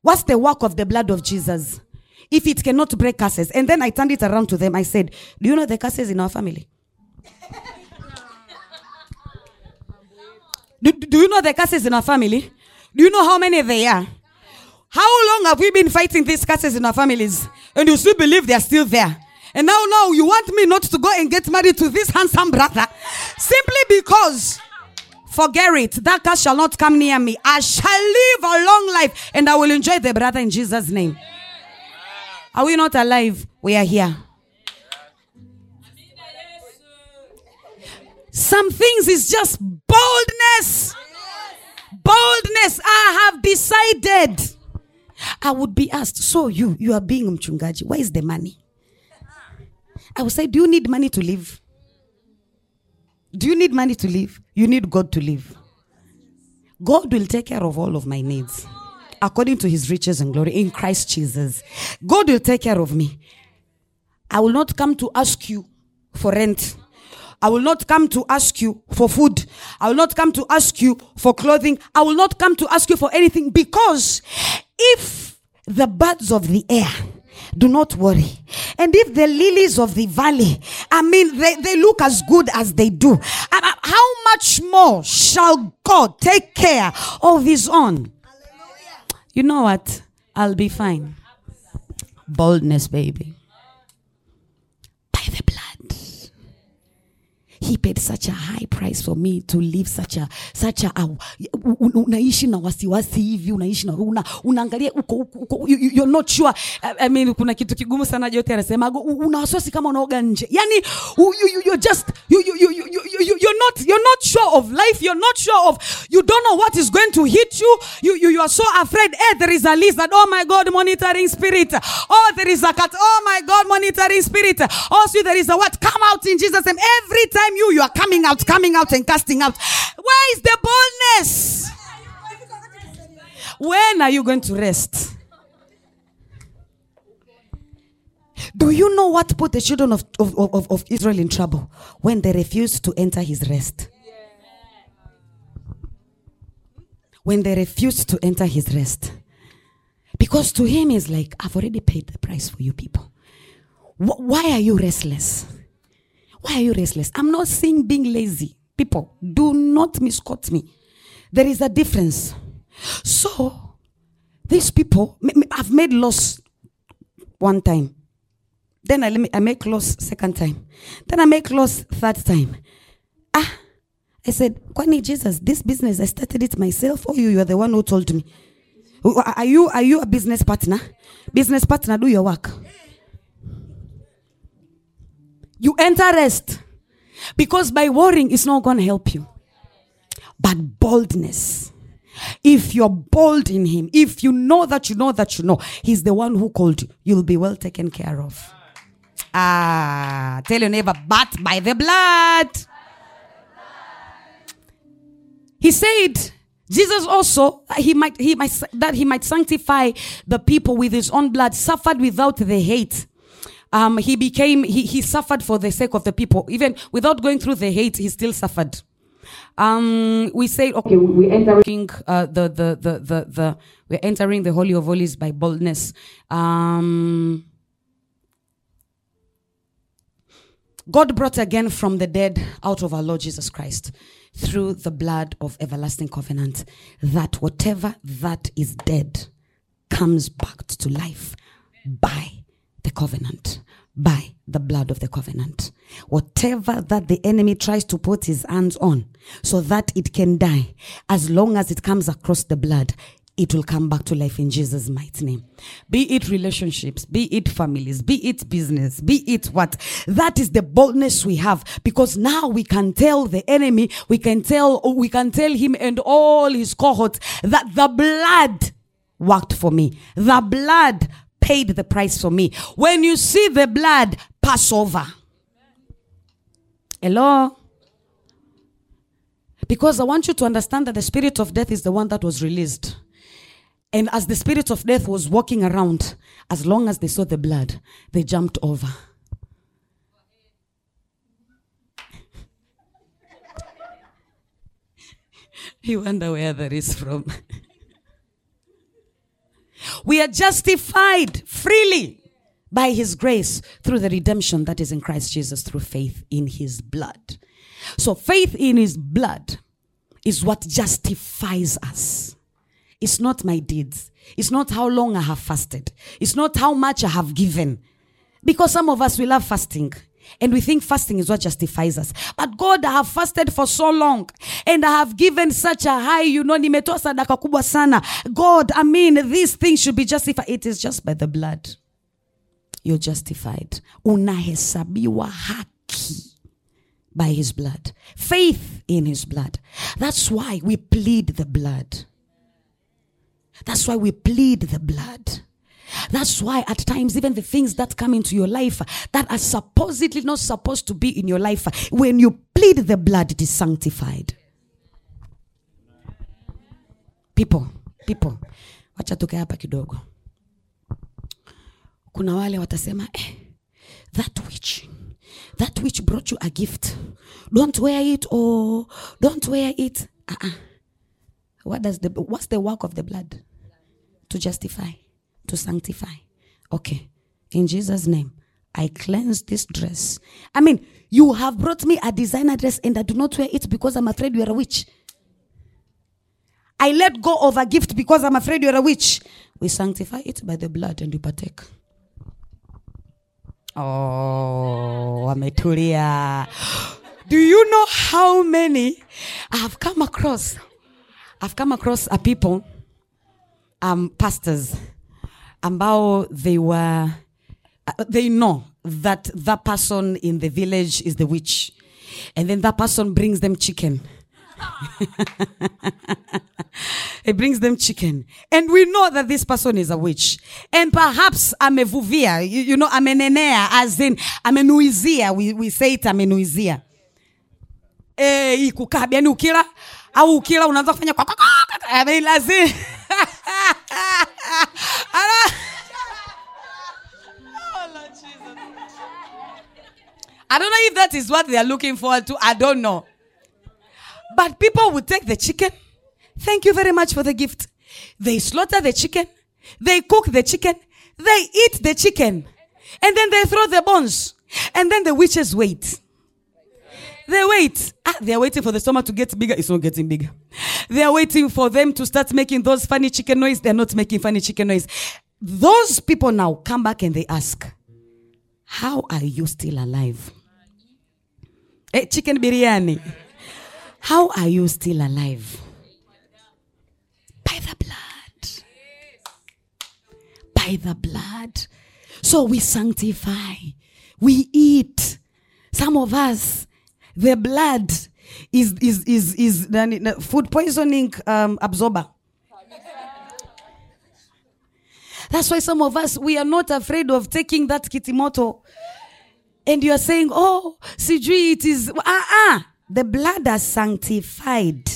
What's the work of the blood of Jesus? If it cannot break curses. And then I turned it around to them. I said, Do you know the curses in our family? do, do you know the curses in our family? Do you know how many they are? How long have we been fighting these curses in our families? And you still believe they are still there. And now, now you want me not to go and get married to this handsome brother simply because forget it. That curse shall not come near me. I shall live a long life and I will enjoy the brother in Jesus' name. Are we not alive? We are here. Some things is just boldness. Boldness. I have decided. I would be asked, so you, you are being mchungaji. Where is the money? I would say, do you need money to live? Do you need money to live? You need God to live. God will take care of all of my needs according to his riches and glory in Christ Jesus. God will take care of me. I will not come to ask you for rent. I will not come to ask you for food. I will not come to ask you for clothing. I will not come to ask you for anything because if the birds of the air do not worry. And if the lilies of the valley, I mean, they, they look as good as they do, uh, uh, how much more shall God take care of his own? You know what? I'll be fine. Boldness, baby. By the blood. He paid such a high price for me to live such a such a unaishi na wasiwasi hivi unaishi na una, unaangalia uko, uko, you, you're not sure. I, mean kuna kitu kigumu sana Jote anasema una wasiwasi kama unaoga nje. Yani you, you, you're just you, you, you, you, you, you're not you're not sure of life you're not sure of you don't know what is going to hit you. You, you, you are so afraid. Hey there is a lizard. Oh my God monitoring spirit. Oh there is a cat. Oh my God monitoring spirit. Oh see there is a what? Come out in Jesus name. Every time you, you are coming out, coming out and casting out. Where is the boldness? When are you going to rest? Do you know what put the children of, of, of, of Israel in trouble? When they refused to enter his rest. When they refused to enter his rest. Because to him, is like, I've already paid the price for you people. Why are you restless? Why are you restless? I'm not saying being lazy. People, do not misquote me. There is a difference. So, these people, I've made loss one time. Then I, I make loss second time. Then I make loss third time. Ah, I said, Kwani Jesus, this business, I started it myself or you, you are the one who told me. Are you, are you a business partner? Business partner, do your work. You enter rest. Because by worrying, it's not going to help you. But boldness. If you're bold in Him, if you know that you know that you know, He's the one who called you, you'll be well taken care of. Ah, tell your neighbor, but by the blood. He said, Jesus also he might he might that he might sanctify the people with his own blood, suffered without the hate um, he became, he, he suffered for the sake of the people. Even without going through the hate, he still suffered. Um, we say, okay, we entering uh, the, the, the, the, the, we're entering the Holy of Holies by boldness. Um, God brought again from the dead out of our Lord Jesus Christ through the blood of everlasting covenant that whatever that is dead comes back to life by covenant by the blood of the covenant. Whatever that the enemy tries to put his hands on so that it can die, as long as it comes across the blood, it will come back to life in Jesus' mighty name. Be it relationships, be it families, be it business, be it what. That is the boldness we have because now we can tell the enemy, we can tell, we can tell him and all his cohorts that the blood worked for me. The blood paid the price for me. When you see the blood, pass over. Hello? Because I want you to understand that the spirit of death is the one that was released. And as the spirit of death was walking around, as long as they saw the blood, they jumped over. you wonder where that is from. We are justified freely by his grace through the redemption that is in Christ Jesus through faith in his blood. So faith in his blood is what justifies us. It's not my deeds. It's not how long I have fasted. It's not how much I have given. Because some of us, we love fasting. And we think fasting is what justifies us. But God, I have fasted for so long and I have given such a high, you know, nimetoa sadaka kubwa sana. God, I mean, these things should be justified. It is just by the blood. You're justified. Unahesabiwa haki by his blood. Faith in his blood. That's why we plead the blood. That's why we plead the blood. That's why at times, even the things that come into your life that are supposedly not supposed to be in your life, when you plead the blood, it is sanctified. people people wacha tukae hapa kidogo kuna wale watasema eh, that which that which brought you a gift don't wear it or don't wear it uh-uh. what does the what's the work of the blood to justify to sanctify okay in jesus name i cleanse this dress i mean you have brought me a designer dress and i do not wear it because i'm afraid you are a witch I let go of a gift because I'm afraid you're a witch. We sanctify it by the blood and you partake. Oh, wametulia. Do you know how many I have come across? I've come across a people, um, pastors, ambao they were, uh, they know that that person in the village is the witch, and then that person brings them chicken. He brings them chicken. And we know that this person is a witch. And perhaps amevuvia, you, you know, amenenea, as in, amenuizia. We, we say it amenuizia. Eh, hii kukaa, yani ukila, au ukila unaanza kufanya kwa I don't know if that is what they are looking forward to. I don't know. But people would take the chicken. Thank you very much for the gift. They slaughter the chicken. They cook the chicken. They eat the chicken. And then they throw the bones. And then the witches wait. They wait. Ah, they are waiting for the stomach to get bigger. It's not getting bigger. They are waiting for them to start making those funny chicken noise. They're not making funny chicken noise. Those people now come back and they ask, How are you still alive? Eh, chicken biryani. How are you still alive? By the blood. By the blood. So we sanctify. We eat. Some of us, the blood is is is is food poisoning um, absorber. That's why some of us we are not afraid of taking that kitimoto. And you are saying, oh, sijui it is ah ah. The blood has sanctified.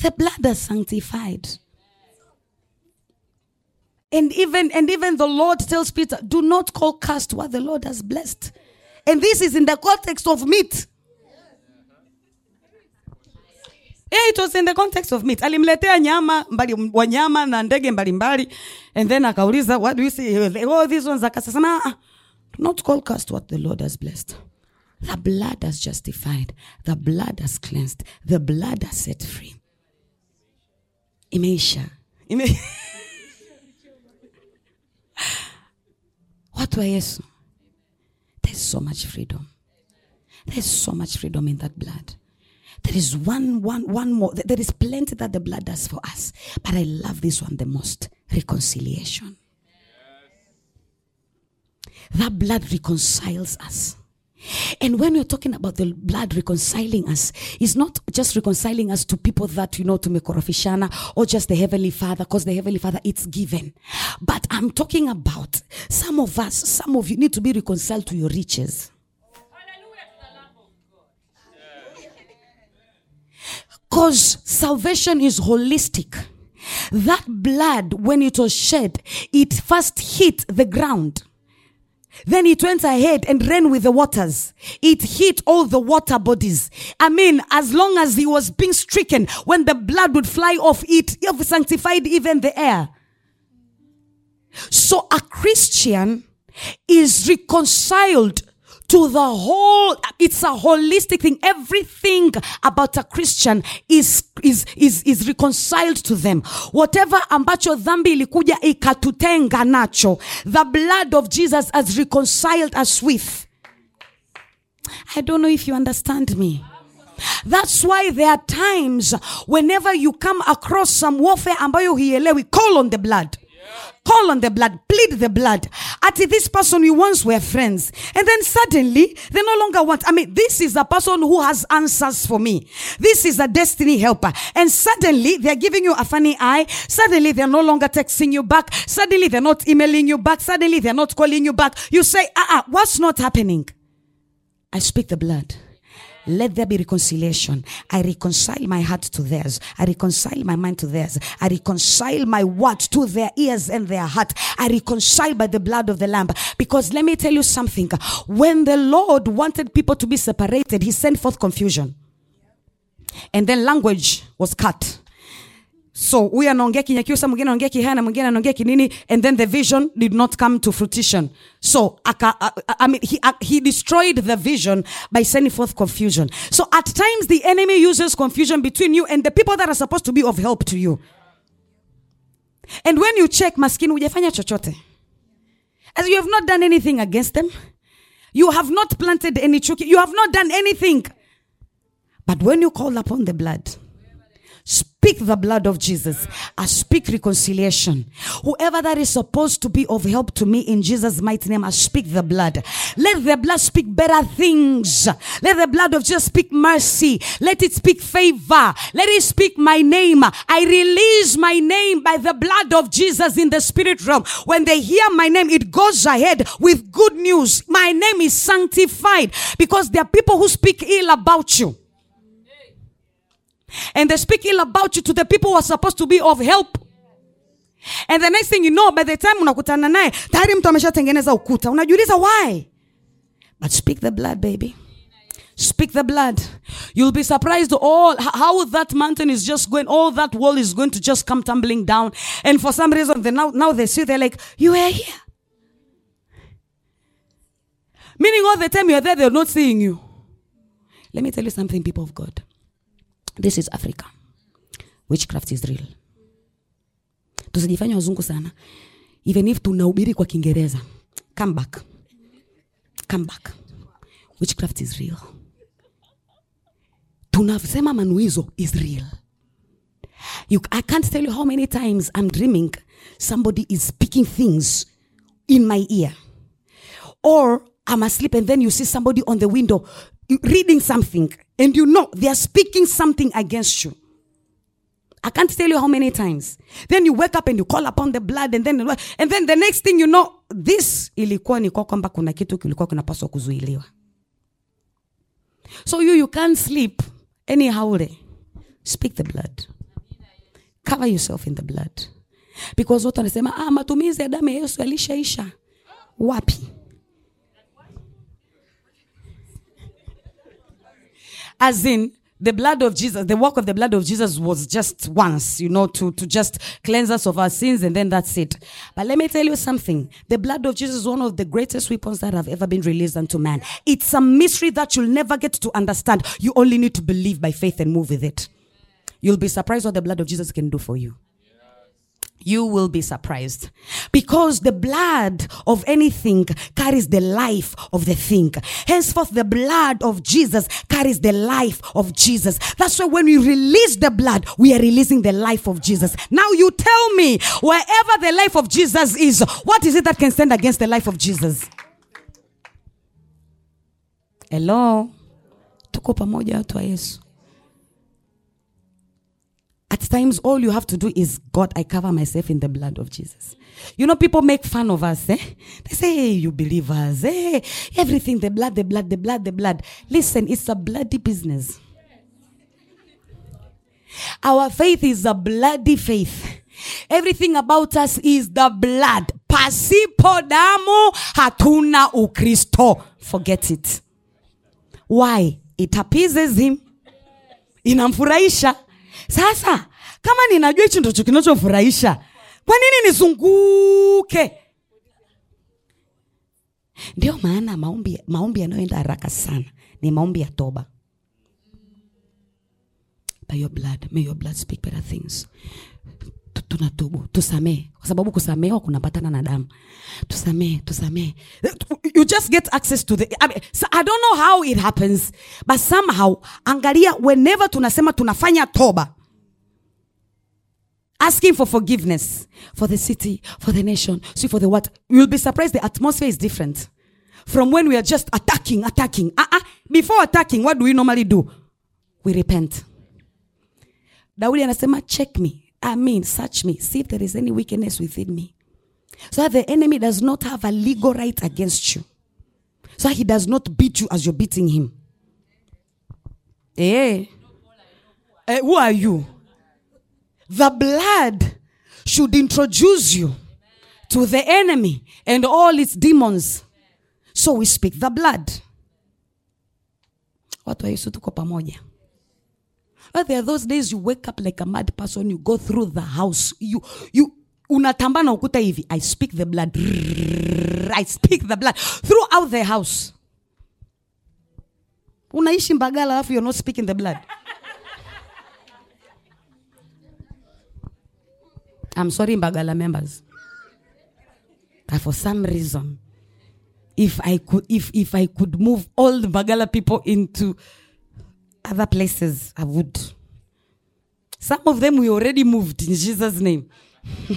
The blood has sanctified. And even and even the Lord tells Peter, do not call cast what the Lord has blessed. And this is in the context of meat. Yeah, it was in the context of meat. Alimletea nyama mbali, wanyama na ndege mbalimbali and then akauliza what do you see? Oh, these ones akasema "Ah, not call cast what the Lord has blessed. The blood has justified. The blood has cleansed. The blood has set free. Imeisha. Ime watu wa Yesu. There's so much freedom. There's so much freedom in that blood. There is one, one, one more. There is plenty that the blood does for us. But I love this one the most reconciliation. That blood reconciles us. And when we're talking about the blood reconciling us, it's not just reconciling us to people that, you know, to Mekorofishana or just the Heavenly Father, because the Heavenly Father, it's given. But I'm talking about some of us, some of you need to be reconciled to your riches. Because salvation is holistic. That blood, when it was shed, it first hit the ground. Then it went ahead and ran with the waters. It hit all the water bodies. I mean, as long as he was being stricken, when the blood would fly off, it sanctified even the air. So a Christian is reconciled to the whole it's a holistic thing. Everything about a christian is is is, is reconciled to them. Whatever ambacho dhambi ilikuja ikatutenga nacho the blood of jesus has reconciled us with. I don't know if you understand me. That's why there are times whenever you come across some warfare ambayo hielewi call on the blood call on the blood plead the blood. At this person we once were friends and then suddenly they no longer want i mean this is a person who has answers for me. This is a destiny helper. And suddenly they're giving you a funny eye. Suddenly they're no longer texting you back. Suddenly they're not emailing you back. Suddenly they're not calling you back. You say ah uh-uh, what's not happening? I speak the blood Let there be reconciliation. I reconcile my heart to theirs. I reconcile my mind to theirs. I reconcile my words to their ears and their heart. I reconcile by the blood of the Lamb. Because let me tell you something. When the Lord wanted people to be separated, He sent forth confusion. And then language was cut. So huyu anaongea Kinyakyusa, mwingine anaongea Kihana, mwingine anaongea Kinini, and then the vision did not come to fruition. So aka, I, I mean, he, uh, he destroyed the vision by sending forth confusion. So at times the enemy uses confusion between you and the people that are supposed to be of help to you. And when you check, maskini hujafanya chochote. As you have not done anything against them. You have not planted any chuki. You have not done anything. But when you call upon the blood, speak the blood of Jesus. I speak reconciliation. Whoever that is supposed to be of help to me in Jesus' mighty name, I speak the blood. Let the blood speak better things. Let the blood of Jesus speak mercy. Let it speak favor. Let it speak my name. I release my name by the blood of Jesus in the spirit realm. When they hear my name, it goes ahead with good news. My name is sanctified because there are people who speak ill about you. And they speak ill about you to the people who are supposed to be of help. And the next thing you know, by the time unakutana naye, tayari mtu ameshatengeneza ukuta. Unajiuliza why? But speak the blood, baby. Speak the blood. You'll be surprised all how that mountain is just going, all that wall is going to just come tumbling down. And for some reason, they now, now they see, they're like, you were here. Meaning all the time you're there, they're not seeing you. Let me tell you something, people of God. This is Africa. Witchcraft is real. tusijifanya wazungu sana. Even if tunahubiri kwa Kiingereza. Come back. Come back. Witchcraft is real. Tunasema manuizo is real. You, I can't tell you how many times I'm dreaming somebody is speaking things in my ear. Or I'm asleep and then you see somebody on the window reading something and you know they are speaking something against you. I can't tell you how many times. Then you wake up and you call upon the blood and then and then the next thing you know this ilikuwa ni kwa kwamba kuna kitu kilikuwa kinapaswa kuzuiliwa. So you you can't sleep anyhow. Speak the blood. Cover yourself in the blood. Because watu wanasema ah, matumizi ya damu ya Yesu yalishaisha. Wapi? As in the blood of Jesus, the work of the blood of Jesus was just once, you know, to, to just cleanse us of our sins and then that's it. But let me tell you something. The blood of Jesus is one of the greatest weapons that have ever been released unto man. It's a mystery that you'll never get to understand. You only need to believe by faith and move with it. You'll be surprised what the blood of Jesus can do for you you will be surprised because the blood of anything carries the life of the thing. Henceforth, the blood of Jesus carries the life of Jesus. That's why when we release the blood, we are releasing the life of Jesus. Now, you tell me, wherever the life of Jesus is, what is it that can stand against the life of Jesus? Hello? Tuko pamoja Yesu. At times, all you have to do is, God, I cover myself in the blood of Jesus. You know, people make fun of us. Eh? They say, hey, you believers, hey, everything, the blood, the blood, the blood, the blood. Listen, it's a bloody business. Our faith is a bloody faith. Everything about us is the blood. Pasipo damu hatuna ukristo. Forget it. Why? It appeases him. Inamfurahisha. Sasa kama ninajua hichi ndicho kinachofurahisha kwa nini nizunguke? Ndio maana maombi maombi yanayoenda haraka sana ni maombi ya toba. By your blood, may your blood speak better things. Tunatubu, tusamee, kwa sababu kusamehewa kunapatana na damu. Tusamee, tusamee. You just get access to the. I, mean, so I don't know how it happens, but somehow, angalia, whenever tunasema tunafanya toba, asking for forgiveness for the city, for the nation, see for the what, you'll be surprised the atmosphere is different from when we are just attacking, attacking. Uh-uh. Before attacking, what do we normally do? We repent. Daudi anasema check me, I mean search me, see if there is any wickedness within me. So that the enemy does not have a legal right against you. So he does not beat you as you're beating him. Eh. Eh, who are you? The blood should introduce you to the enemy and all its demons. So we speak the blood. Watu wa Yesu pamoja. But there are those days you wake up like a mad person, you go through the house, you you unatamba na ukuta hivi. I speak the blood. I speak the blood throughout the house. Unaishi Mbagala alafu you're not speaking the blood. I'm sorry, Mbagala members. But for some reason, if I could, if if I could move all the Mbagala people into other places, I would. Some of them we already moved in Jesus' name.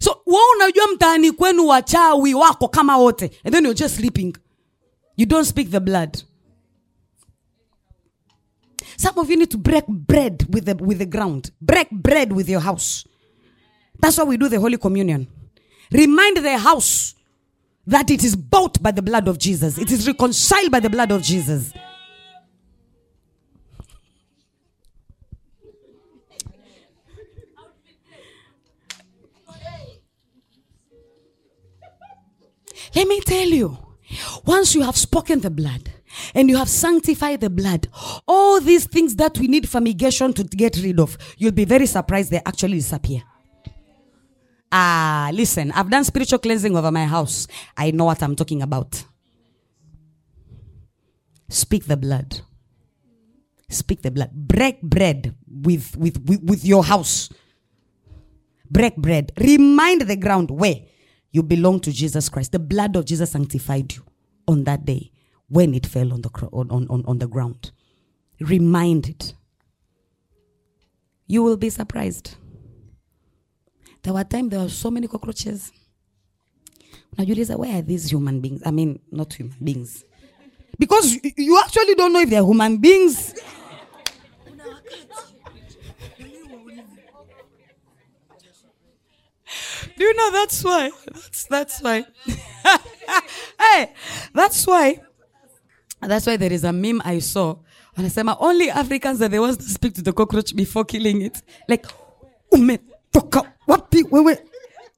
so wewe unajua mtaani kwenu wachawi wako kama wote and then you're just sleeping you don't speak the blood some of you need to break bread with the, with the ground. Break bread with your house. That's why we do the holy communion. Remind the house that it is bought by the blood of jesus. It is reconciled by the blood of jesus. Let me tell you, once you have spoken the blood and you have sanctified the blood, all these things that we need fumigation to get rid of, you'll be very surprised they actually disappear. Ah, listen, I've done spiritual cleansing over my house. I know what I'm talking about. Speak the blood. Speak the blood. Break bread with, with, with, with your house. Break bread. Remind the ground where you belong to Jesus Christ. The blood of Jesus sanctified you on that day when it fell on the, cro- on, on, on, the ground. Remind it. You will be surprised. There were times there were so many cockroaches. Now, Unajiuliza, where are these human beings? I mean, not human beings. Because you actually don't know if they're human beings. Do you know that's why? That's that's why. hey, that's why. That's why there is a meme I saw. Wanasema only Africans are the ones to speak to the cockroach before killing it. Like umetoka wapi wewe?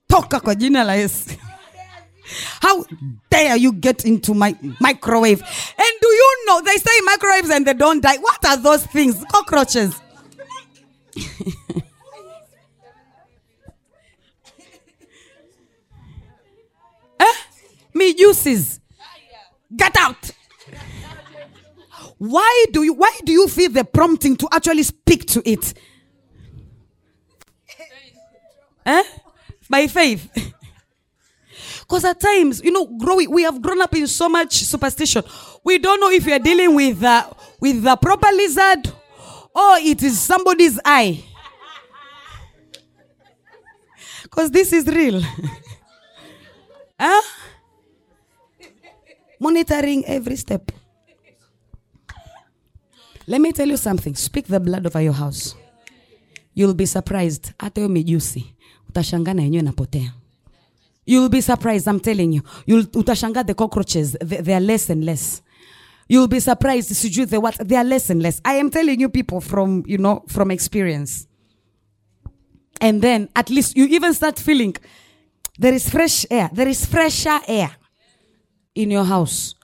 Toka kwa jina la Yesu. How dare you get into my microwave? And do you know they say microwaves and they don't die? What are those things? Cockroaches. eh? me uses. Get out. Why do you why do you feel the prompting to actually speak to it? eh? By faith. Because at times, you know, growing, we have grown up in so much superstition. We don't know if are dealing with uh, with the proper lizard or it is somebody's eye. Because this is real. huh? monitoring every step. Let me tell you something. Speak the blood over your house. You'll be surprised. Hata hiyo mijusi utashangaa na yenyewe inapotea. You'll be surprised, I'm telling you. You'll utashangaa the cockroaches, they, they are less and less. You'll be surprised, sijui the what, they are less and less. I am telling you people from, you know, from experience. And then at least you even start feeling there is fresh air. There is fresher air in your house.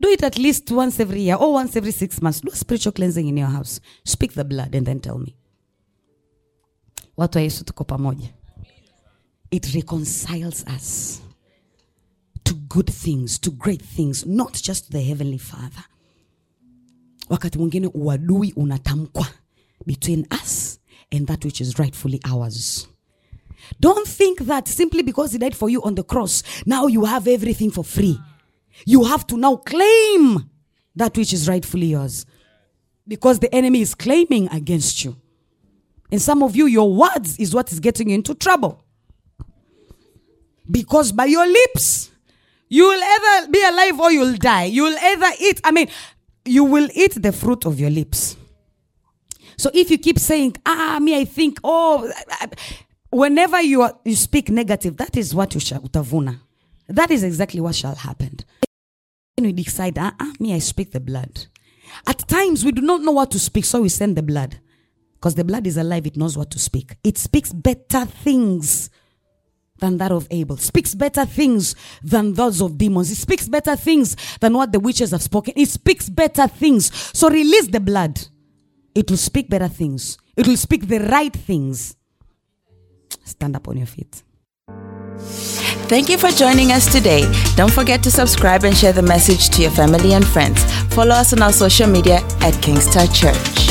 Do it at least once every year or once every six months. Do a spiritual cleansing in your house. Speak the blood and then tell me. Watu wa Yesu tuko pamoja. It reconciles us to good things, to great things, not just the heavenly Father. Wakati mwingine uadui unatamkwa between us and that which is rightfully ours. Don't think that simply because he died for you on the cross, now you have everything for free. You have to now claim that which is rightfully yours. Because the enemy is claiming against you. And some of you, your words is what is getting you into trouble. Because by your lips, you will either be alive or you'll die. You will either eat, I mean, you will eat the fruit of your lips. So if you keep saying, ah, me, I think, oh, whenever you, are, you speak negative, that is what you shall utavuna. That is exactly what shall happen. When we decide, ah, ah, me, I speak the blood. At times we do not know what to speak, so we send the blood. Because the blood is alive, it knows what to speak. It speaks better things than that of Abel, speaks better things than those of demons. It speaks better things than what the witches have spoken. It speaks better things. So release the blood. It will speak better things. It will speak the right things. Stand up on your feet. Thank you for joining us today. Don't forget to subscribe and share the message to your family and friends. Follow us on our social media at King's Touch Church.